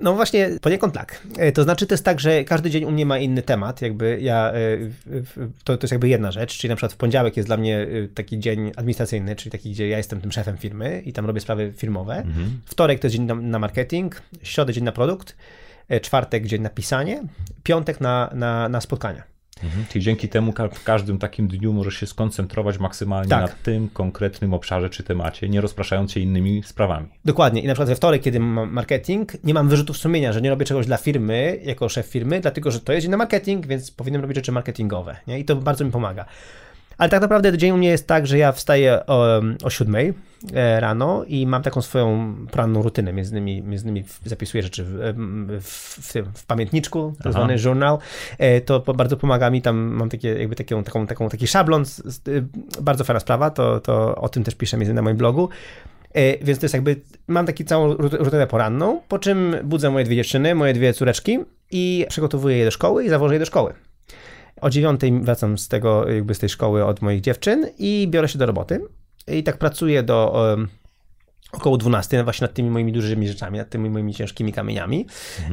No właśnie, poniekąd tak. E, To znaczy, to jest tak, że każdy dzień u mnie ma inny temat. Jakby ja, e, to, to jest jakby jedna rzecz, czyli na przykład w poniedziałek jest dla mnie e, taki dzień administracyjny, czyli taki, gdzie ja jestem tym szefem firmy i tam robię sprawy firmowe. Wtorek to jest dzień na, na marketing, środę dzień na produkt, e, czwartek dzień na pisanie, piątek na, na, na spotkania. Mhm. Czyli dzięki temu w każdym takim dniu możesz się skoncentrować maksymalnie Tak. na tym konkretnym obszarze czy temacie, nie rozpraszając się innymi sprawami. Dokładnie. I na przykład we wtorek, kiedy mam marketing, nie mam wyrzutów sumienia, że nie robię czegoś dla firmy jako szef firmy, dlatego że to jest na marketing, więc powinienem robić rzeczy marketingowe. Nie? I to bardzo mi pomaga. Ale tak naprawdę dzień u mnie jest tak, że ja wstaję o, o 7 e, rano i mam taką swoją poranną rutynę. Między innymi, między innymi zapisuję rzeczy w, w, w, w pamiętniczku, tak zwany journal. E, To bardzo pomaga mi. Tam mam takie, jakby taką, taką, taką, taki szablon. y, Bardzo fajna sprawa. To, to o tym też piszę między innymi na moim blogu. E, Więc to jest jakby, mam taką całą rut- rutynę poranną, po czym budzę moje dwie dziewczyny, moje dwie córeczki i przygotowuję je do szkoły i zawożę je do szkoły. O dziewiątej wracam z tego, jakby z tej szkoły od moich dziewczyn i biorę się do roboty. I tak pracuję do em, około 12 właśnie nad tymi moimi dużymi rzeczami, nad tymi moimi ciężkimi kamieniami.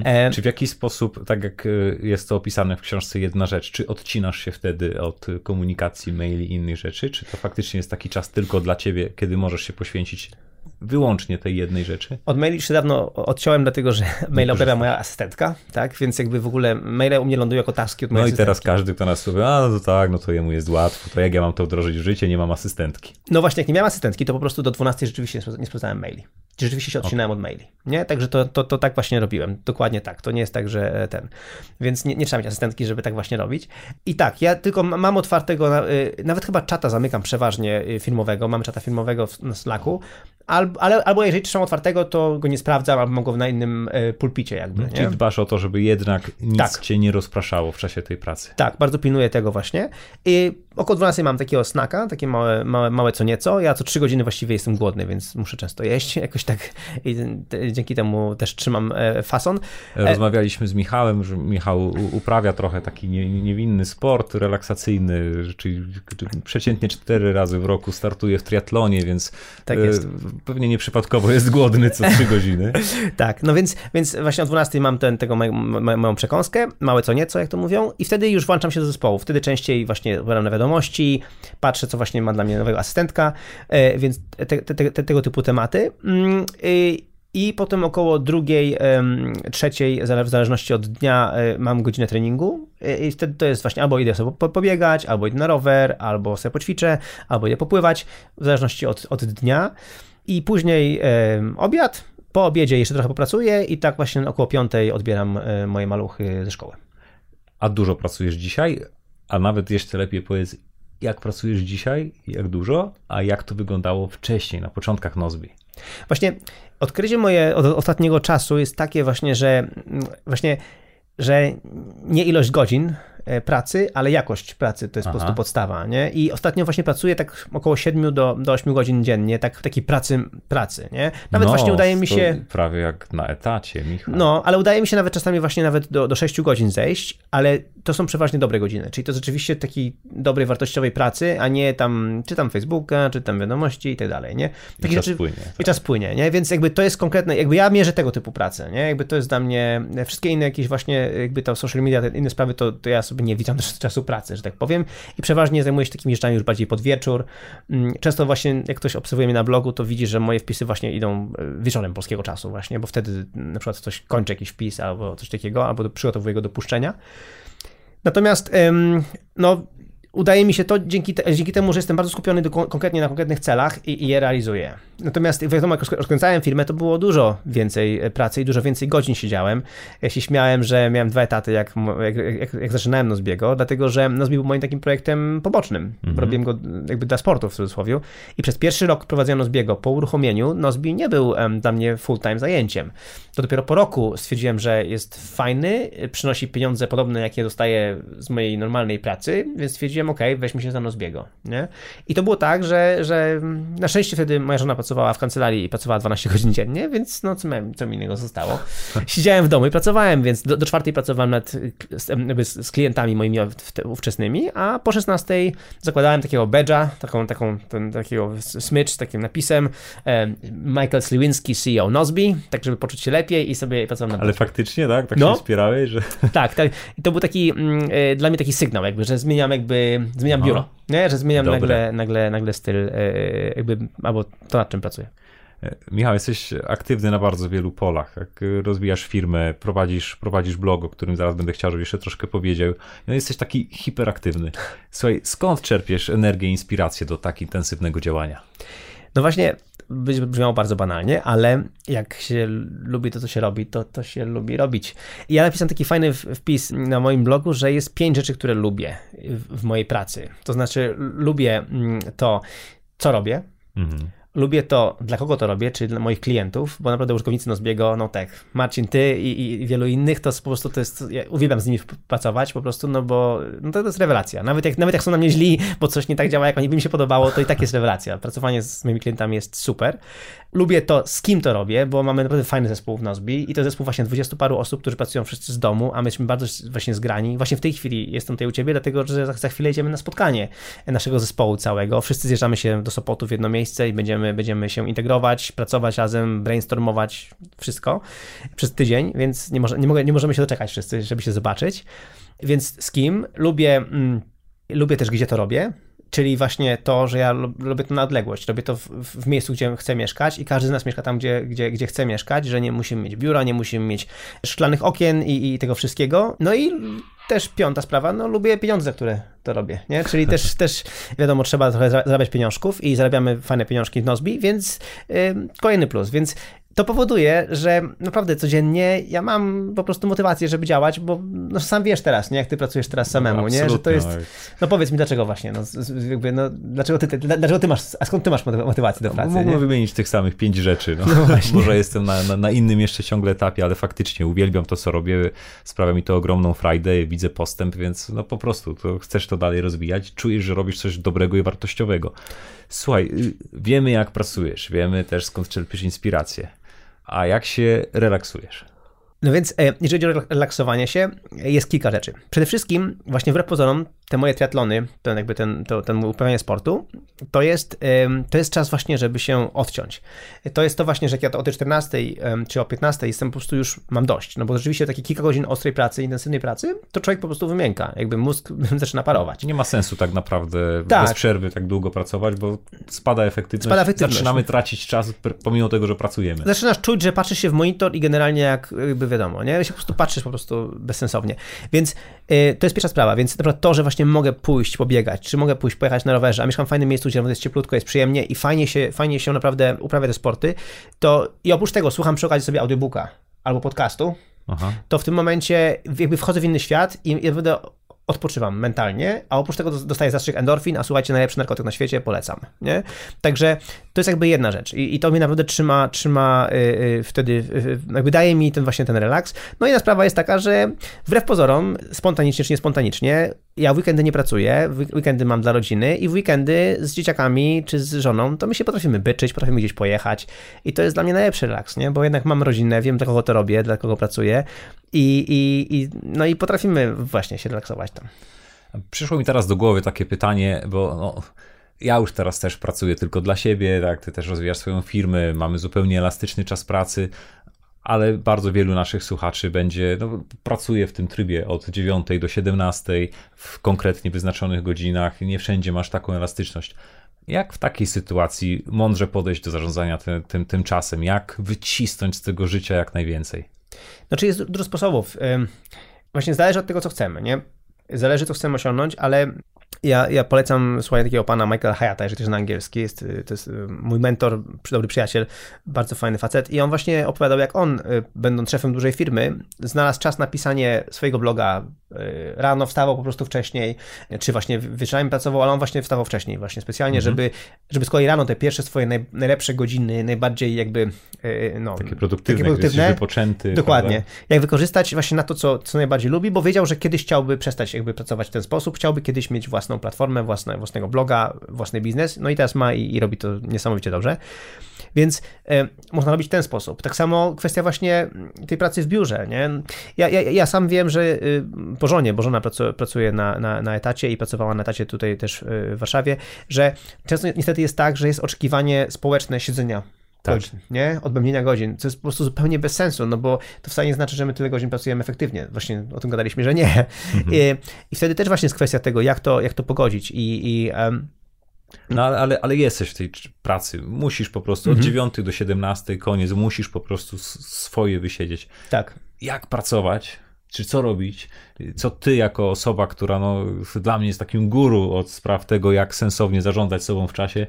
E, Czy w jakiś sposób, tak jak y, jest to opisane w książce Jedna Rzecz, czy odcinasz się wtedy od komunikacji, maili i innych rzeczy, czy to faktycznie jest taki czas tylko dla ciebie, kiedy możesz się poświęcić wyłącznie tej jednej rzeczy? Od maili już się dawno odciąłem, dlatego że maile odbiera moja asystentka, tak? Więc jakby w ogóle maile u mnie lądują jako taski od mojej No i teraz każdy, kto nas słucha, a no to tak, no to jemu jest łatwo, to jak ja mam to wdrożyć w życie, nie mam asystentki. No właśnie, jak nie miałem asystentki, to po prostu do 12 rzeczywiście nie sprawdza- nie sprawdzałem maili. Rzeczywiście się odcinałem od maili. Nie? Także to, to, to tak właśnie robiłem. Dokładnie tak. To nie jest tak, że ten. Więc nie, nie trzeba mieć asystentki, żeby tak właśnie robić. I tak, ja tylko ma- mam otwartego, y, nawet chyba czata zamykam przeważnie y, filmowego. Mamy czata filmowego w- na Slacku. Albo, ale, albo jeżeli trzymam otwartego, to go nie sprawdzam, albo mam go na innym y, pulpicie jakby. Nie? Czyli dbasz o to, żeby jednak nic Tak. cię nie rozpraszało w czasie tej pracy. Tak, bardzo pilnuję tego właśnie. I około 12 mam takiego snaka, takie małe, małe, małe co nieco. Ja co 3 godziny właściwie jestem głodny, więc muszę często jeść. Jakoś tak i dzięki temu też trzymam e, fason. Rozmawialiśmy z Michałem, że Michał uprawia trochę taki nie, niewinny sport relaksacyjny, czyli przeciętnie cztery razy w roku startuje w triatlonie, więc Tak e, jest. Pewnie nieprzypadkowo jest głodny co trzy godziny. Tak, no więc, więc właśnie o 12 mam ten, tego ma, małą przekąskę, małe co nieco, jak to mówią, i wtedy już włączam się do zespołu. Wtedy częściej właśnie odbieram na wiadomości, patrzę, co właśnie ma dla mnie nowego asystentka, e, więc te, te, te, tego typu tematy. Mm, i- I potem około drugiej, trzeciej, w zależności od dnia, e, mam godzinę treningu. e, I wtedy to jest właśnie albo idę sobie po- pobiegać, albo idę na rower, albo sobie poćwiczę, albo idę popływać, w zależności od, od dnia. I później em, obiad, po obiedzie jeszcze trochę popracuję i tak właśnie około piątej odbieram e, moje maluchy ze szkoły. A dużo pracujesz dzisiaj? A nawet jeszcze lepiej powiedz, jak pracujesz dzisiaj, jak dużo, a jak to wyglądało wcześniej, na początkach Nozbi? Właśnie odkrycie moje od ostatniego czasu jest takie właśnie, że mm, właśnie, że nie ilość godzin, E, pracy, ale jakość pracy to jest Aha. po prostu podstawa, nie? I ostatnio właśnie pracuję tak około 7 do, do 8 godzin dziennie, tak takiej pracy, pracy, nie? Nawet no, właśnie udaje mi się... prawie jak na etacie, Michał. No, ale udaje mi się nawet czasami właśnie nawet do, do 6 godzin zejść, ale to są przeważnie dobre godziny, czyli to rzeczywiście takiej dobrej, wartościowej pracy, a nie tam czytam Facebooka, czytam wiadomości i tak dalej, nie? Takie I czas rzeczy, płynie. Tak. I czas płynie, nie? Więc jakby to jest konkretne, jakby ja mierzę tego typu pracę, nie? Jakby to jest dla mnie, wszystkie inne jakieś właśnie, jakby to social media, te inne sprawy, to, to ja sobie nie widzę też czasu pracy, że tak powiem. I przeważnie zajmuję się takimi rzeczami już bardziej pod wieczór. Mm, często właśnie, jak ktoś obserwuje mnie na blogu, to widzi, że moje wpisy właśnie idą e, wieczorem polskiego czasu właśnie, bo wtedy na przykład ktoś kończy jakiś wpis albo coś takiego, albo przygotowuje go do puszczenia. Natomiast no, udaje mi się to dzięki, te, dzięki temu, że jestem bardzo skupiony do, konkretnie na konkretnych celach i, i, je realizuję. Natomiast wiadomo, jak rozkręcałem firmę, to było dużo więcej e, pracy i dużo więcej godzin siedziałem. Ja się śmiałem, że miałem dwa etaty, jak, jak, jak, jak zaczynałem Nozbiego, dlatego że Nozbi był moim takim projektem pobocznym. Mhm. Robiłem go jakby dla sportu w cudzysłowie. I przez pierwszy rok prowadzenia Nozbiego po uruchomieniu Nozbi nie był um, dla mnie full-time zajęciem. To dopiero po roku stwierdziłem, że jest fajny, przynosi pieniądze podobne, jakie dostaję z mojej normalnej pracy, więc stwierdziłem, ok, weźmy się za Nozbiego, nie? I to było tak, że, że na szczęście wtedy moja żona pracowała w kancelarii i pracowała 12 godzin dziennie, więc no co, miałem, co mi innego zostało. Siedziałem w domu i pracowałem, więc do, do czwartej pracowałem nad, z, z, klientami moimi ówczesnymi, a po 16 zakładałem takiego badge'a, taką, taką, ten, takiego smycz z takim napisem Michael Sliwinski, CEO Nozbi, tak żeby poczuć się lepiej i sobie pracowałem nad Ale faktycznie, tak? Tak no. się wspierałeś, że... Tak, tak. I to był taki, mm, e, dla mnie taki sygnał jakby, że zmieniam jakby zmieniam Aha. biuro, nie? że zmieniam nagle, nagle, nagle styl, e, jakby, albo to nad czym pracuję. E, Michał, jesteś aktywny na bardzo wielu polach. Jak rozwijasz firmę, prowadzisz, prowadzisz blog, o którym zaraz będę chciał, żebyś jeszcze troszkę powiedział. No jesteś taki hiperaktywny. Słuchaj, skąd czerpiesz energię i inspirację do tak intensywnego działania? No właśnie, brzmiało bardzo banalnie, ale jak się lubi to, co się robi, to to się lubi robić. I ja napisałem taki fajny wpis na moim blogu, że jest pięć rzeczy, które lubię w mojej pracy. To znaczy, lubię mm, to, co robię. Mhm lubię to, dla kogo to robię, czyli dla moich klientów, bo naprawdę użytkownicy Nozbiego, no tak, Marcin, ty i, i, wielu innych, to po prostu to jest, ja uwielbiam z nimi pracować po prostu, no bo no to, to jest rewelacja. Nawet jak, nawet jak są na mnie źli, bo coś nie tak działa, jak oni by mi się podobało, to i tak jest rewelacja. Pracowanie z moimi klientami jest super. Lubię to, z kim to robię, bo mamy naprawdę fajny zespół w Nozbi i to zespół właśnie 20 paru osób, którzy pracują wszyscy z domu, a my jesteśmy bardzo właśnie zgrani. Właśnie w tej chwili jestem tutaj u ciebie, dlatego że za, za chwilę idziemy na spotkanie naszego zespołu całego. Wszyscy zjeżdżamy się do Sopotu w jedno miejsce i będziemy, będziemy się integrować, pracować razem, brainstormować, wszystko przez tydzień, więc nie, może, nie, mogę, nie możemy się doczekać wszyscy, żeby się zobaczyć. Więc z kim? Lubię, mm, lubię też, gdzie to robię Czyli właśnie to, że ja lubię to na odległość, robię to w, w, miejscu, gdzie chcę mieszkać i każdy z nas mieszka tam, gdzie, gdzie, gdzie chce mieszkać, że nie musimy mieć biura, nie musimy mieć szklanych okien i, i tego wszystkiego. No i też piąta sprawa, no lubię pieniądze, które to robię, nie? Czyli też, też wiadomo, trzeba trochę zarabiać pieniążków i zarabiamy fajne pieniążki w Nozbi, więc yy, kolejny plus, więc to powoduje, że naprawdę codziennie ja mam po prostu motywację, żeby działać, bo no, sam wiesz teraz, nie, jak ty pracujesz teraz samemu, no, nie, że to jest, tak. no powiedz mi dlaczego właśnie, no, jakby, no dlaczego ty, dlaczego ty masz, a skąd ty masz motywację do pracy? No, mógłbym wymienić tych samych pięć rzeczy, no, no może jestem na, na, na, innym jeszcze ciągle etapie, ale faktycznie uwielbiam to, co robię, sprawia mi to ogromną frajdę, widzę postęp, więc no po prostu to chcesz to dalej rozwijać, czujesz, że robisz coś dobrego i wartościowego. Słuchaj, y, wiemy jak pracujesz, wiemy też skąd czerpiesz inspirację a jak się relaksujesz? No więc, e, jeżeli chodzi o relaksowanie się, jest kilka rzeczy. Przede wszystkim, właśnie wbrew pozorom, te moje triatlony, ten jakby ten, to, ten uprawianie sportu, to jest, to jest czas właśnie, żeby się odciąć. To jest to właśnie, że jak ja to o tej 14 czy o 15 jestem po prostu już, mam dość, no bo rzeczywiście takie kilka godzin ostrej pracy, intensywnej pracy, to człowiek po prostu wymięka, jakby mózg zaczyna parować. Nie ma sensu tak naprawdę tak. bez przerwy tak długo pracować, bo spada efektywność, spada efektywność. zaczynamy tracić czas pomimo tego, że pracujemy. Zaczynasz czuć, że patrzysz się w monitor i generalnie jak jakby wiadomo, nie? Się po prostu patrzysz po prostu bezsensownie. Więc yy, to jest pierwsza sprawa, więc naprawdę to, że właśnie mogę pójść pobiegać, czy mogę pójść pojechać na rowerze, a mieszkam w fajnym miejscu, gdzie jest cieplutko, jest przyjemnie i fajnie się, fajnie się naprawdę uprawia te sporty, to i oprócz tego słucham przy okazji sobie audiobooka albo podcastu, Aha. to w tym momencie jakby wchodzę w inny świat i ja będę odpoczywam mentalnie, a oprócz tego dostaję zastrzyk endorfin, a słuchajcie, najlepszy narkotyk na świecie, polecam, nie? Także to jest jakby jedna rzecz i, i to mnie naprawdę trzyma, trzyma yy, wtedy, yy, jakby daje mi ten właśnie ten relaks. No i inna sprawa jest taka, że wbrew pozorom, spontanicznie czy niespontanicznie, ja w weekendy nie pracuję, weekendy mam dla rodziny i w weekendy z dzieciakami czy z żoną, to my się potrafimy byczyć, potrafimy gdzieś pojechać i to jest dla mnie najlepszy relaks, nie? Bo jednak mam rodzinę, wiem dla kogo to robię, dla kogo pracuję i, i, i no i potrafimy właśnie się relaksować tam. Przyszło mi teraz do głowy takie pytanie, bo no, ja już teraz też pracuję tylko dla siebie, tak, ty też rozwijasz swoją firmę, mamy zupełnie elastyczny czas pracy, ale bardzo wielu naszych słuchaczy będzie, no, pracuje w tym trybie od 9 do 17 w konkretnie wyznaczonych godzinach, nie wszędzie masz taką elastyczność. Jak w takiej sytuacji mądrze podejść do zarządzania tym, tym, tym czasem? Jak wycisnąć z tego życia jak najwięcej? Znaczy jest dużo sposobów. Właśnie zależy od tego, co chcemy, nie? Zależy, co chcemy osiągnąć, ale ja, ja polecam słuchanie takiego pana Michaela Hayata, jeżeli też na angielski. Jest, y, to jest y, mój mentor, dobry przyjaciel, bardzo fajny facet. I on właśnie opowiadał, jak on, y, będąc szefem dużej firmy, znalazł czas na pisanie swojego bloga. Rano wstawał po prostu wcześniej, czy właśnie wieczorami pracował, ale on właśnie wstawał wcześniej, właśnie specjalnie, mhm. żeby, żeby z kolei rano te pierwsze swoje naj, najlepsze godziny, najbardziej jakby. No, takie produktywne, takie produktywne wypoczęty. Dokładnie. Prawda? Jak wykorzystać właśnie na to, co, co najbardziej lubi, bo wiedział, że kiedyś chciałby przestać jakby pracować w ten sposób, chciałby kiedyś mieć własną własną platformę, własne, własnego bloga, własny biznes, no i teraz ma i, i robi to niesamowicie dobrze. Więc e, można robić w ten sposób. Tak samo kwestia właśnie tej pracy w biurze. Nie? Ja, ja, ja sam wiem, że y, po żonie, bo żona pracuje, pracuje na, na, na etacie i pracowała na etacie tutaj też y, w Warszawie, że często niestety jest tak, że jest oczekiwanie społeczne siedzenia tak. godzin, nie? Odbębnienia godzin, co jest po prostu zupełnie bez sensu, no bo to wcale nie znaczy, że my tyle godzin pracujemy efektywnie. Właśnie o tym gadaliśmy, że nie. Mhm. I, I, wtedy też właśnie jest kwestia tego, jak to, jak to pogodzić i, i um... no ale, ale jesteś w tej pracy. Musisz po prostu od mhm. 9 do 17, koniec, musisz po prostu swoje wysiedzieć. Tak. Jak pracować? Czy co robić? Co ty, jako osoba, która no, dla mnie jest takim guru od spraw tego, jak sensownie zarządzać sobą w czasie,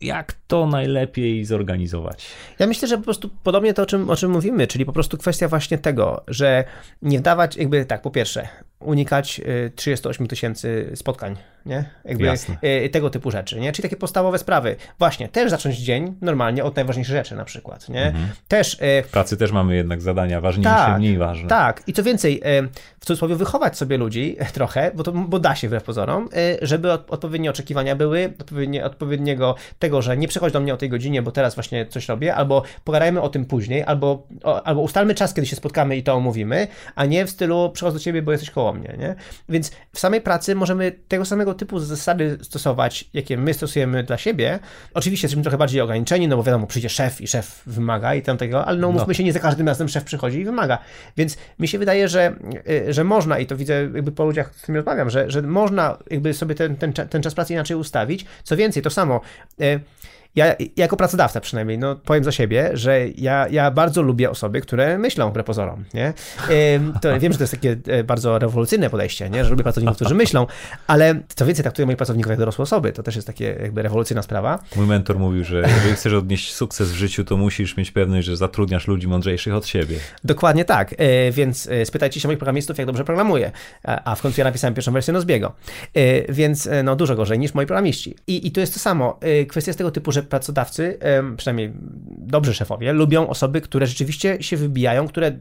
jak to najlepiej zorganizować? Ja myślę, że po prostu podobnie to, o czym, o czym mówimy, czyli po prostu kwestia właśnie tego, że nie wdawać, jakby tak, po pierwsze, unikać 38 y, tysięcy spotkań, nie? Jakby Jasne. Y, tego typu rzeczy, nie? Czyli takie podstawowe sprawy. Właśnie, też zacząć dzień normalnie od najważniejszych rzeczy na przykład, nie? Mhm. Też... Y, w pracy też mamy jednak zadania ważniejsze, tak, mniej ważne. Tak, i co więcej, w cudzysłowie wychować sobie ludzi trochę, bo, to, bo da się wbrew pozorom, żeby odpowiednie oczekiwania były, odpowiednie, odpowiedniego tego, że nie przychodź do mnie o tej godzinie, bo teraz właśnie coś robię, albo pogadajmy o tym później, albo, albo ustalmy czas, kiedy się spotkamy i to omówimy, a nie w stylu przychodź do ciebie, bo jesteś koło mnie, nie? Więc w samej pracy możemy tego samego typu zasady stosować, jakie my stosujemy dla siebie. Oczywiście jesteśmy trochę bardziej ograniczeni, no bo wiadomo, przyjdzie szef i szef wymaga i tam tego, ale no umówmy no. się, nie za każdym razem szef przychodzi i wymaga. Więc mi się wydaje, że, że można i to widzę jakby po ludziach, z którymi rozmawiam, że, że można jakby sobie ten, ten, ten czas pracy inaczej ustawić. Co więcej, to samo. Y, ja jako pracodawca przynajmniej, no powiem za siebie, że ja, ja bardzo lubię osoby, które myślą wbrew pozorom, nie? To, wiem, że to jest takie e, bardzo rewolucyjne podejście, nie? Że lubię pracowników, którzy myślą, ale co więcej, traktuję moich pracowników jak dorosłe osoby, to też jest takie jakby rewolucyjna sprawa. Mój mentor mówił, że jeżeli chcesz odnieść sukces w życiu, to musisz mieć pewność, że zatrudniasz ludzi mądrzejszych od siebie. Dokładnie tak, e, więc e, spytajcie się moich programistów, jak dobrze programuję, a w końcu ja napisałem pierwszą wersję Nozbiego, więc no dużo gorzej niż moi programiści. I, i to jest to samo, kwestia jest tego typu, że pracodawcy, przynajmniej dobrzy szefowie, lubią osoby, które rzeczywiście się wybijają, które,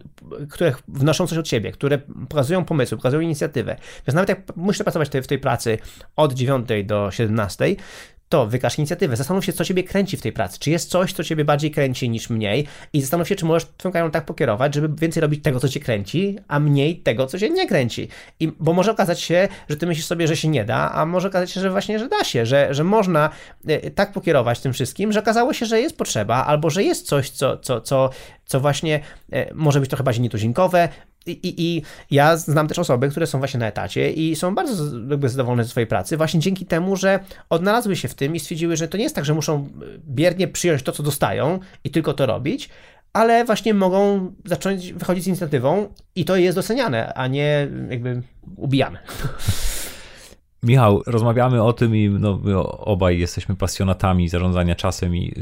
które wnoszą coś od siebie, które pokazują pomysły, pokazują inicjatywę. Więc nawet jak muszę pracować w tej pracy od 9 do 17, to wykaż inicjatywę. Zastanów się, co ciebie kręci w tej pracy. Czy jest coś, co ciebie bardziej kręci niż mniej i zastanów się, czy możesz twoją karierą tak pokierować, żeby więcej robić tego, co cię kręci, a mniej tego, co cię nie kręci. I, bo może okazać się, że ty myślisz sobie, że się nie da, a może okazać się, że właśnie, że da się, że, że można e, tak pokierować tym wszystkim, że okazało się, że jest potrzeba, albo że jest coś, co, co, co, co właśnie e, może być trochę bardziej nietuzinkowe, i, i, ja znam też osoby, które są właśnie na etacie i są bardzo jakby zadowolone ze swojej pracy, właśnie dzięki temu, że odnalazły się w tym i stwierdziły, że to nie jest tak, że muszą biernie przyjąć to, co dostają i tylko to robić, ale właśnie mogą zacząć wychodzić z inicjatywą i to jest doceniane, a nie jakby ubijane. Michał, rozmawiamy o tym i no, obaj jesteśmy pasjonatami zarządzania czasem i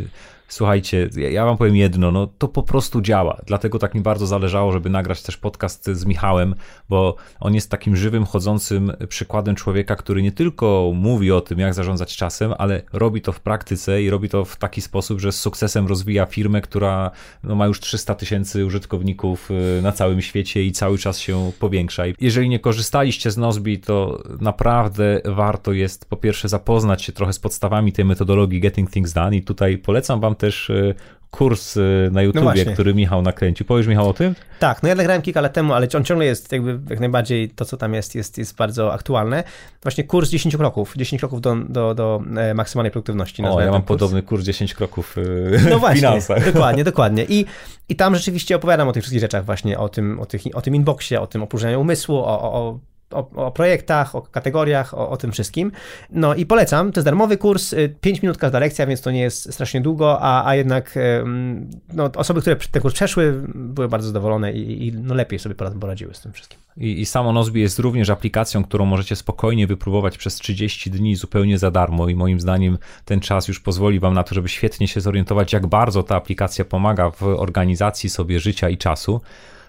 Słuchajcie, ja wam powiem jedno, no to po prostu działa. Dlatego tak mi bardzo zależało, żeby nagrać też podcast z Michałem, bo on jest takim żywym, chodzącym przykładem człowieka, który nie tylko mówi o tym, jak zarządzać czasem, ale robi to w praktyce i robi to w taki sposób, że z sukcesem rozwija firmę, która no, ma już 300 tysięcy użytkowników y, na całym świecie i cały czas się powiększa. Jeżeli nie korzystaliście z Nozbi, to naprawdę warto jest po pierwsze zapoznać się trochę z podstawami tej metodologii Getting Things Done i tutaj polecam wam też y, kurs y, na YouTubie, no który Michał nakręcił. Powiesz Michał o tym? Tak, no ja nagrałem kilka lat temu, ale on ciągle jest jakby jak najbardziej to, co tam jest, jest, jest bardzo aktualne. Właśnie kurs 10 kroków, 10 kroków do, do, do e, maksymalnej produktywności. O, ja mam kurs. podobny kurs 10 kroków e, no właśnie, finansach. Dokładnie, dokładnie. I, I tam rzeczywiście opowiadam o tych wszystkich rzeczach właśnie, o tym, o, tych, o tym inboxie, o tym opróżnianiu umysłu, o, o o, o, projektach, o kategoriach, o, o, tym wszystkim. No i polecam, to jest darmowy kurs, 5 y, minut każda lekcja, więc to nie jest strasznie długo, a, a jednak no, osoby, które ten kurs przeszły, były bardzo zadowolone i, i no, lepiej sobie poradziły z tym wszystkim. I, I samo Nozbi jest również aplikacją, którą możecie spokojnie wypróbować przez 30 dni zupełnie za darmo i moim zdaniem ten czas już pozwoli wam na to, żeby świetnie się zorientować, jak bardzo ta aplikacja pomaga w organizacji sobie życia i czasu.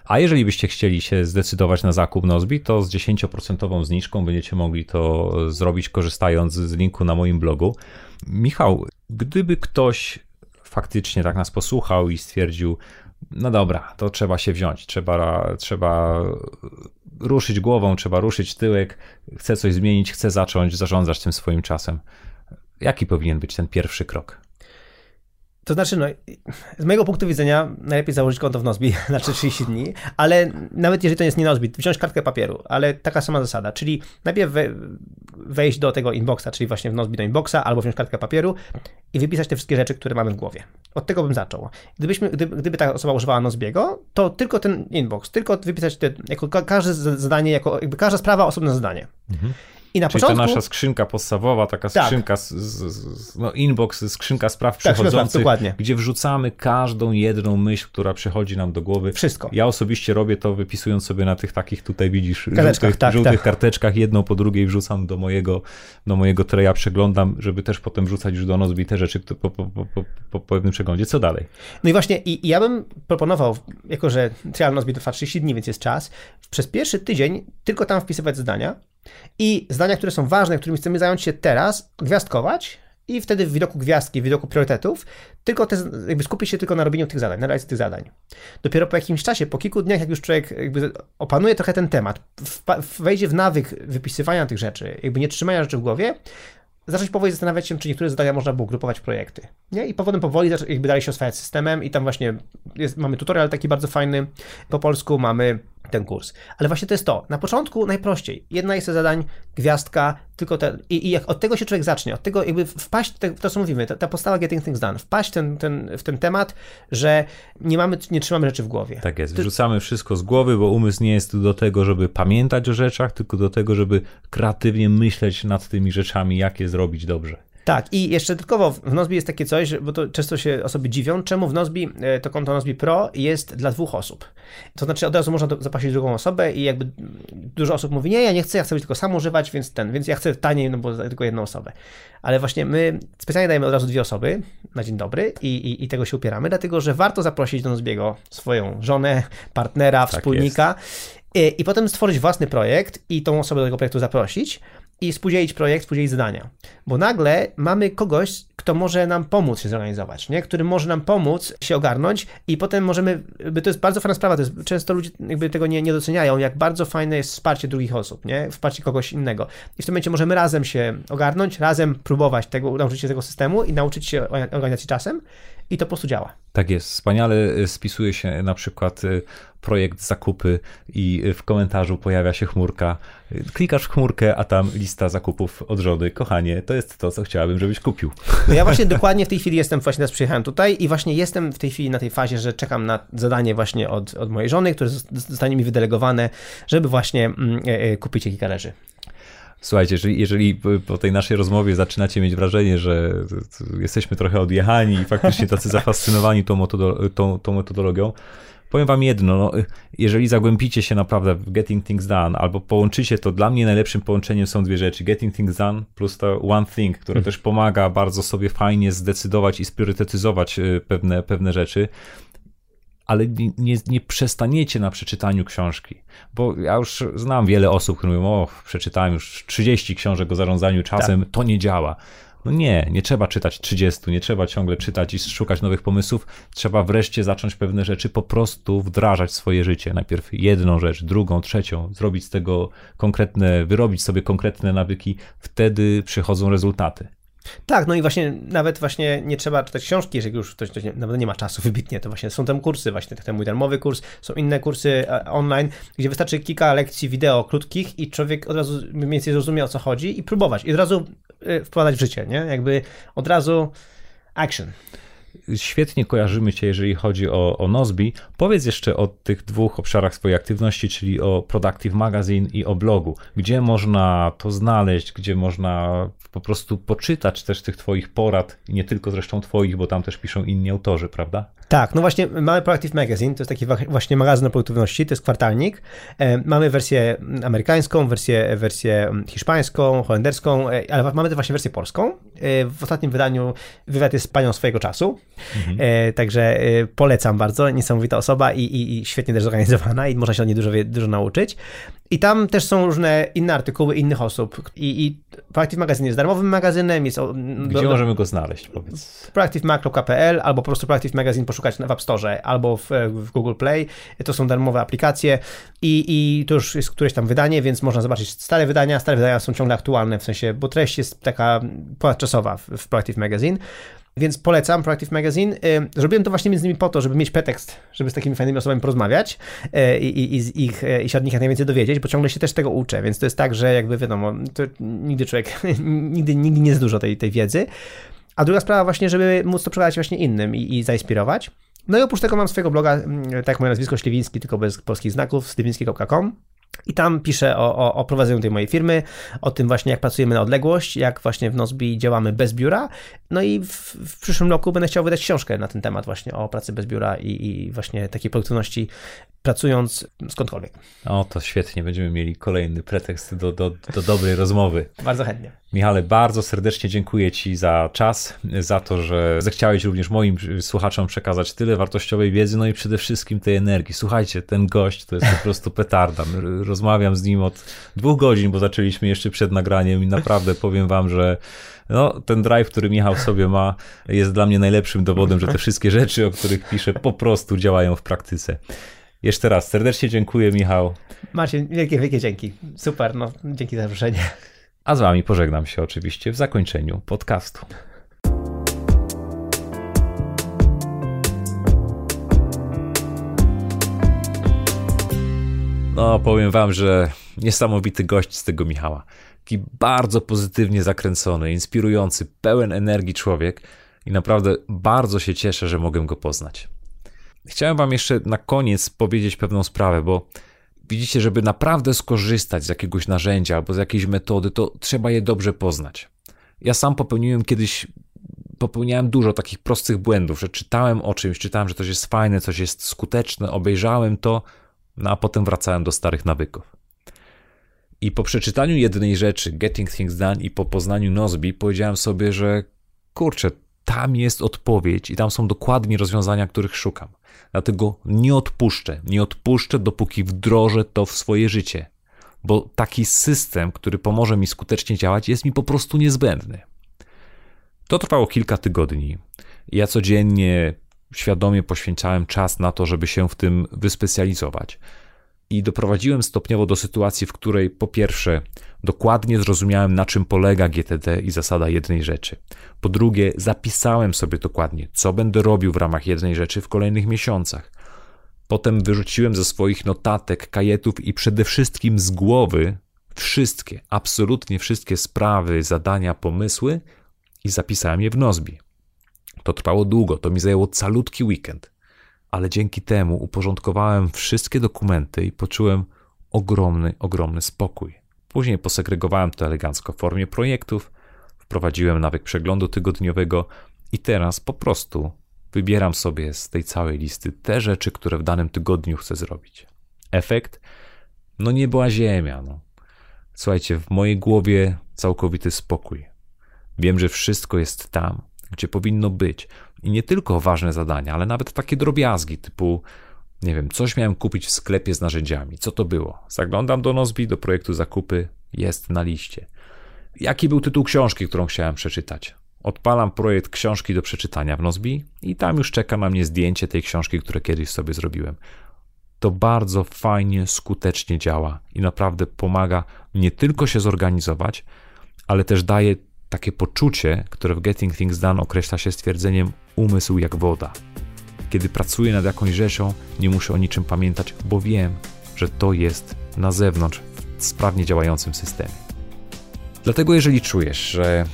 A jeżeli byście chcieli się zdecydować na zakup Nozbi, to z 10% zniżką będziecie mogli to zrobić korzystając z linku na moim blogu. Michał, gdyby ktoś faktycznie tak nas posłuchał i stwierdził, no dobra, to trzeba się wziąć, trzeba, trzeba ruszyć głową, trzeba ruszyć tyłek, chcę coś zmienić, chcę zacząć zarządzać tym swoim czasem. Jaki powinien być ten pierwszy krok? To znaczy, no, z mojego punktu widzenia najlepiej założyć konto w Nozbi na 30 dni, ale nawet jeżeli to jest nie Nozbi, wziąć kartkę papieru, ale taka sama zasada, czyli najpierw wejść do tego inboxa, czyli właśnie w Nozbi do inboxa, albo wziąć kartkę papieru i wypisać te wszystkie rzeczy, które mamy w głowie. Od tego bym zaczął. Gdybyśmy, gdyby, gdyby ta osoba używała Nozbiego, to tylko ten inbox, tylko wypisać te, jako każde zadanie, jako jakby każda sprawa osobne zadanie. Mhm. I na Czyli początku... to nasza skrzynka podstawowa, taka tak. skrzynka, z, z, no inbox, skrzynka spraw tak, przychodzących, gdzie wrzucamy każdą jedną myśl, która przychodzi nam do głowy. Wszystko. Ja osobiście robię to wypisując sobie na tych takich, tutaj widzisz, żółtych, tak, żółtych tak. karteczkach, jedną po drugiej wrzucam do mojego, do mojego treja, przeglądam, żeby też potem wrzucać już do Nozbi te rzeczy po, po, po, po, po pewnym przeglądzie. Co dalej? No i właśnie, i, i ja bym proponował, jako że trial Nozbi trwa 30 dni, więc jest czas, przez pierwszy tydzień tylko tam wpisywać zdania, i zdania, które są ważne, którymi chcemy zająć się teraz, gwiazdkować i wtedy w widoku gwiazdki, w widoku priorytetów, tylko te, jakby skupić się tylko na robieniu tych zadań, na realizacji tych zadań. Dopiero po jakimś czasie, po kilku dniach, jak już człowiek opanuje trochę ten temat, wejdzie w nawyk wypisywania tych rzeczy, jakby nie trzymania rzeczy w głowie, zacząć powoli zastanawiać się, czy niektóre zadania można było grupować w projekty. Nie? I potem powoli jakby dalej się oswajać systemem i tam właśnie jest, mamy tutorial taki bardzo fajny po polsku, mamy ten kurs. Ale właśnie to jest to. Na początku najprościej. Jedna jest zadań, gwiazdka, tylko te, i, i jak od tego się człowiek zacznie, od tego jakby wpaść, te, to co mówimy, ta, ta postawa getting things done, wpaść ten, ten, w ten temat, że nie mamy, nie trzymamy rzeczy w głowie. Tak jest, wrzucamy wszystko z głowy, bo umysł nie jest do tego, żeby pamiętać o rzeczach, tylko do tego, żeby kreatywnie myśleć nad tymi rzeczami, jak je zrobić dobrze. Tak, i jeszcze dodatkowo w Nozbi jest takie coś, bo to często się osoby dziwią, czemu w Nozbi e, to konto Nozbi Pro jest dla dwóch osób. To znaczy od razu można zaprosić drugą osobę i jakby dużo osób mówi, nie, ja nie chcę, ja chcę tylko sam używać, więc ten, więc ja chcę taniej, no bo tylko jedną osobę. Ale właśnie my specjalnie dajemy od razu dwie osoby na dzień dobry i, i, i tego się upieramy, dlatego że warto zaprosić do Nozbiego swoją żonę, partnera, tak wspólnika i, i potem stworzyć własny projekt i tą osobę do tego projektu zaprosić, i spółdzielić projekt, spółdzielić zadania. Bo nagle mamy kogoś, kto może nam pomóc się zorganizować, nie? który może nam pomóc się ogarnąć i potem możemy, to jest bardzo fajna sprawa, to jest, często ludzie jakby tego nie, nie doceniają, jak bardzo fajne jest wsparcie drugich osób, nie? wsparcie kogoś innego. I w tym momencie możemy razem się ogarnąć, razem próbować tego, nauczyć się tego systemu i nauczyć się organizacji czasem i to po prostu działa. Tak jest, wspaniale y, spisuje się na przykład y, projekt zakupy i w komentarzu pojawia się chmurka. Klikasz w chmurkę, a tam lista zakupów od żony. Kochanie, to jest to, co chciałabym, żebyś kupił. No ja właśnie dokładnie w tej chwili jestem, właśnie teraz przyjechałem tutaj i właśnie jestem w tej chwili na tej fazie, że czekam na zadanie właśnie od, od mojej żony, które zostanie mi wydelegowane, żeby właśnie mm, e, kupić kilka leży. Słuchajcie, jeżeli, jeżeli po tej naszej rozmowie zaczynacie mieć wrażenie, że jesteśmy trochę odjechani i faktycznie tacy zafascynowani tą, metodo tą, tą metodologią, powiem wam jedno, no, jeżeli zagłębicie się naprawdę w Getting Things Done, albo połączycie to, dla mnie najlepszym połączeniem są dwie rzeczy, Getting Things Done plus to One Thing, które hmm. też pomaga bardzo sobie fajnie zdecydować i spriorytetyzować y, pewne, pewne rzeczy ale nie, nie, przestaniecie na przeczytaniu książki. Bo ja już znam wiele osób, które mówią, o, przeczytałem już 30 książek o zarządzaniu czasem, tak. to nie działa. No nie, nie trzeba czytać 30, nie trzeba ciągle czytać i szukać nowych pomysłów. Trzeba wreszcie zacząć pewne rzeczy po prostu wdrażać w swoje życie. Najpierw jedną rzecz, drugą, trzecią, zrobić z tego konkretne, wyrobić sobie konkretne nawyki, wtedy przychodzą rezultaty. Tak, no i właśnie nawet właśnie nie trzeba czytać książki, jeżeli już ktoś, ktoś nie, nawet nie ma czasu wybitnie, to właśnie są tam kursy, właśnie ten mój darmowy kurs, są inne kursy e, online, gdzie wystarczy kilka lekcji wideo krótkich i człowiek od razu mniej więcej zrozumie o co chodzi i próbować i od razu wprowadzać w życie, nie? Jakby od razu action świetnie kojarzymy Cię, jeżeli chodzi o, o Nozbi. Powiedz jeszcze o tych dwóch obszarach swojej aktywności, czyli o Productive Magazine i o blogu. Gdzie można to znaleźć, gdzie można po prostu poczytać też tych Twoich porad, nie tylko zresztą Twoich, bo tam też piszą inni autorzy, prawda? Tak, no właśnie mamy Proactive Magazine, to jest taki właśnie magazyn o produktywności, to jest kwartalnik. E, mamy wersję amerykańską, wersję, wersję hiszpańską, holenderską, e, ale mamy też właśnie wersję polską. E, w ostatnim wydaniu wywiad jest z panią swojego czasu, mhm. także polecam bardzo, niesamowita osoba i, i, i, świetnie też zorganizowana i można się od niej dużo, dużo nauczyć. I tam też są różne inne artykuły innych osób. I, i Proactive Magazine jest darmowym magazynem. Jest, Gdzie do, możemy go znaleźć? Powiedz. Proactivemag.pl albo po prostu Proactive Magazine poszukać w App Store albo w, w, Google Play. To są darmowe aplikacje i, i to już jest któreś tam wydanie, więc można zobaczyć stare wydania. Stare wydania są ciągle aktualne, w sensie, bo treść jest taka ponadczasowa w, w Proactive Magazine. Więc polecam Proactive Magazine. Zrobiłem to właśnie między innymi po to, żeby mieć pretekst, żeby z takimi fajnymi osobami porozmawiać y, i, i, i, z ich, y, i się od nich jak najwięcej dowiedzieć, bo ciągle się też tego uczę, więc to jest tak, że jakby wiadomo, to nigdy człowiek, nigdy, nigdy nie jest dużo tej, tej wiedzy. A druga sprawa właśnie, żeby móc to przekazać właśnie innym i, i zainspirować. No i oprócz tego mam swojego bloga, mm, tak moje nazwisko Śliwiński, tylko bez polskich znaków, śliwiński.com i tam piszę o, o, o, prowadzeniu tej mojej firmy, o tym właśnie jak pracujemy na odległość, jak właśnie w Nozbi działamy bez biura. No i w, w przyszłym roku będę chciał wydać książkę na ten temat właśnie o pracy bez biura i, i właśnie takiej produktywności pracując skądkolwiek. O, to świetnie, będziemy mieli kolejny pretekst do, do, do dobrej rozmowy. Bardzo chętnie. Michale, bardzo serdecznie dziękuję Ci za czas, za to, że zechciałeś również moim słuchaczom przekazać tyle wartościowej wiedzy, no i przede wszystkim tej energii. Słuchajcie, ten gość to jest po prostu petarda. Rozmawiam z nim od dwóch godzin, bo zaczęliśmy jeszcze przed nagraniem i naprawdę powiem Wam, że no, ten drive, który Michał sobie ma, jest dla mnie najlepszym dowodem, że te wszystkie rzeczy, o których piszę, po prostu działają w praktyce. Jeszcze raz serdecznie dziękuję, Michał. Marcin, wielkie, wielkie dzięki. Super, no, dzięki za zaproszenie. A z wami pożegnam się oczywiście w zakończeniu podcastu. No, powiem wam, że niesamowity gość z tego Michała. Taki bardzo pozytywnie zakręcony, inspirujący, pełen energii człowiek i naprawdę bardzo się cieszę, że mogę go poznać. Chciałem Wam jeszcze na koniec powiedzieć pewną sprawę, bo widzicie, żeby naprawdę skorzystać z jakiegoś narzędzia albo z jakiejś metody, to trzeba je dobrze poznać. Ja sam popełniłem kiedyś, popełniałem dużo takich prostych błędów, że czytałem o czymś, czytałem, że coś jest fajne, coś jest skuteczne, obejrzałem to, no a potem wracałem do starych nawyków. I po przeczytaniu jednej rzeczy, Getting Things Done, i po poznaniu Nozbi, powiedziałem sobie, że kurczę, tam jest odpowiedź i tam są dokładnie rozwiązania, których szukam. Dlatego nie odpuszczę, nie odpuszczę, dopóki wdrożę to w swoje życie, bo taki system, który pomoże mi skutecznie działać, jest mi po prostu niezbędny. To trwało kilka tygodni. Ja codziennie świadomie poświęcałem czas na to, żeby się w tym wyspecjalizować i doprowadziłem stopniowo do sytuacji, w której po pierwsze dokładnie zrozumiałem, na czym polega GTD i zasada jednej rzeczy. Po drugie, zapisałem sobie dokładnie, co będę robił w ramach jednej rzeczy w kolejnych miesiącach. Potem wyrzuciłem ze swoich notatek, kajetów i przede wszystkim z głowy wszystkie, absolutnie wszystkie sprawy, zadania, pomysły i zapisałem je w Nozbi. To trwało długo, to mi zajęło calutki weekend ale dzięki temu uporządkowałem wszystkie dokumenty i poczułem ogromny, ogromny spokój. Później posegregowałem to elegancko w formie projektów, wprowadziłem nawyk przeglądu tygodniowego i teraz po prostu Wybieram sobie z tej całej listy te rzeczy, które w danym tygodniu chcę zrobić. Efekt? No nie była ziemia. No. Słuchajcie, w mojej głowie całkowity spokój. Wiem, że wszystko jest tam, gdzie powinno być. I nie tylko ważne zadania, ale nawet takie drobiazgi, typu, nie wiem, coś miałem kupić w sklepie z narzędziami. Co to było? Zaglądam do Nozbi, do projektu zakupy, jest na liście. Jaki był tytuł książki, którą chciałem przeczytać? Odpalam projekt książki do przeczytania w Nozbi i tam już czeka na mnie zdjęcie tej książki, które kiedyś sobie zrobiłem. To bardzo fajnie, skutecznie działa i naprawdę pomaga nie tylko się zorganizować, ale też daje takie poczucie, które w Getting Things Done określa się stwierdzeniem umysł jak woda. Kiedy pracuję nad jakąś rzeczą, nie muszę o niczym pamiętać, bo wiem, że to jest na zewnątrz w sprawnie działającym systemie. Dlatego, jeżeli czujesz, że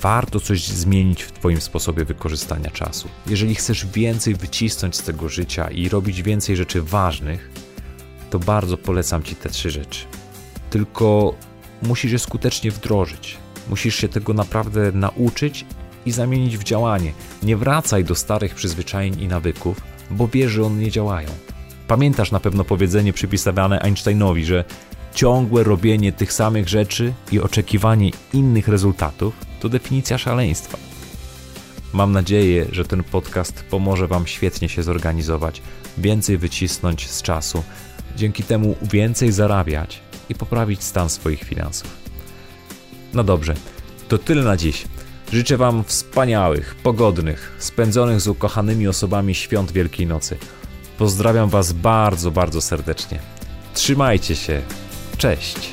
warto coś zmienić w Twoim sposobie wykorzystania czasu, jeżeli chcesz więcej wycisnąć z tego życia i robić więcej rzeczy ważnych, to bardzo polecam Ci te trzy rzeczy. Tylko musisz je skutecznie wdrożyć. Musisz się tego naprawdę nauczyć i zamienić w działanie. Nie wracaj do starych przyzwyczajeń i nawyków, bo wiesz, że one nie działają. Pamiętasz na pewno powiedzenie przypisywane Einsteinowi, że ciągłe robienie tych samych rzeczy i oczekiwanie innych rezultatów to definicja szaleństwa. Mam nadzieję, że ten podcast pomoże Wam świetnie się zorganizować, więcej wycisnąć z czasu, dzięki temu więcej zarabiać i poprawić stan swoich finansów. No dobrze, to tyle na dziś. Życzę Wam wspaniałych, pogodnych, spędzonych z ukochanymi osobami świąt Wielkiej Nocy. Pozdrawiam Was bardzo, bardzo serdecznie. Trzymajcie się. Cześć.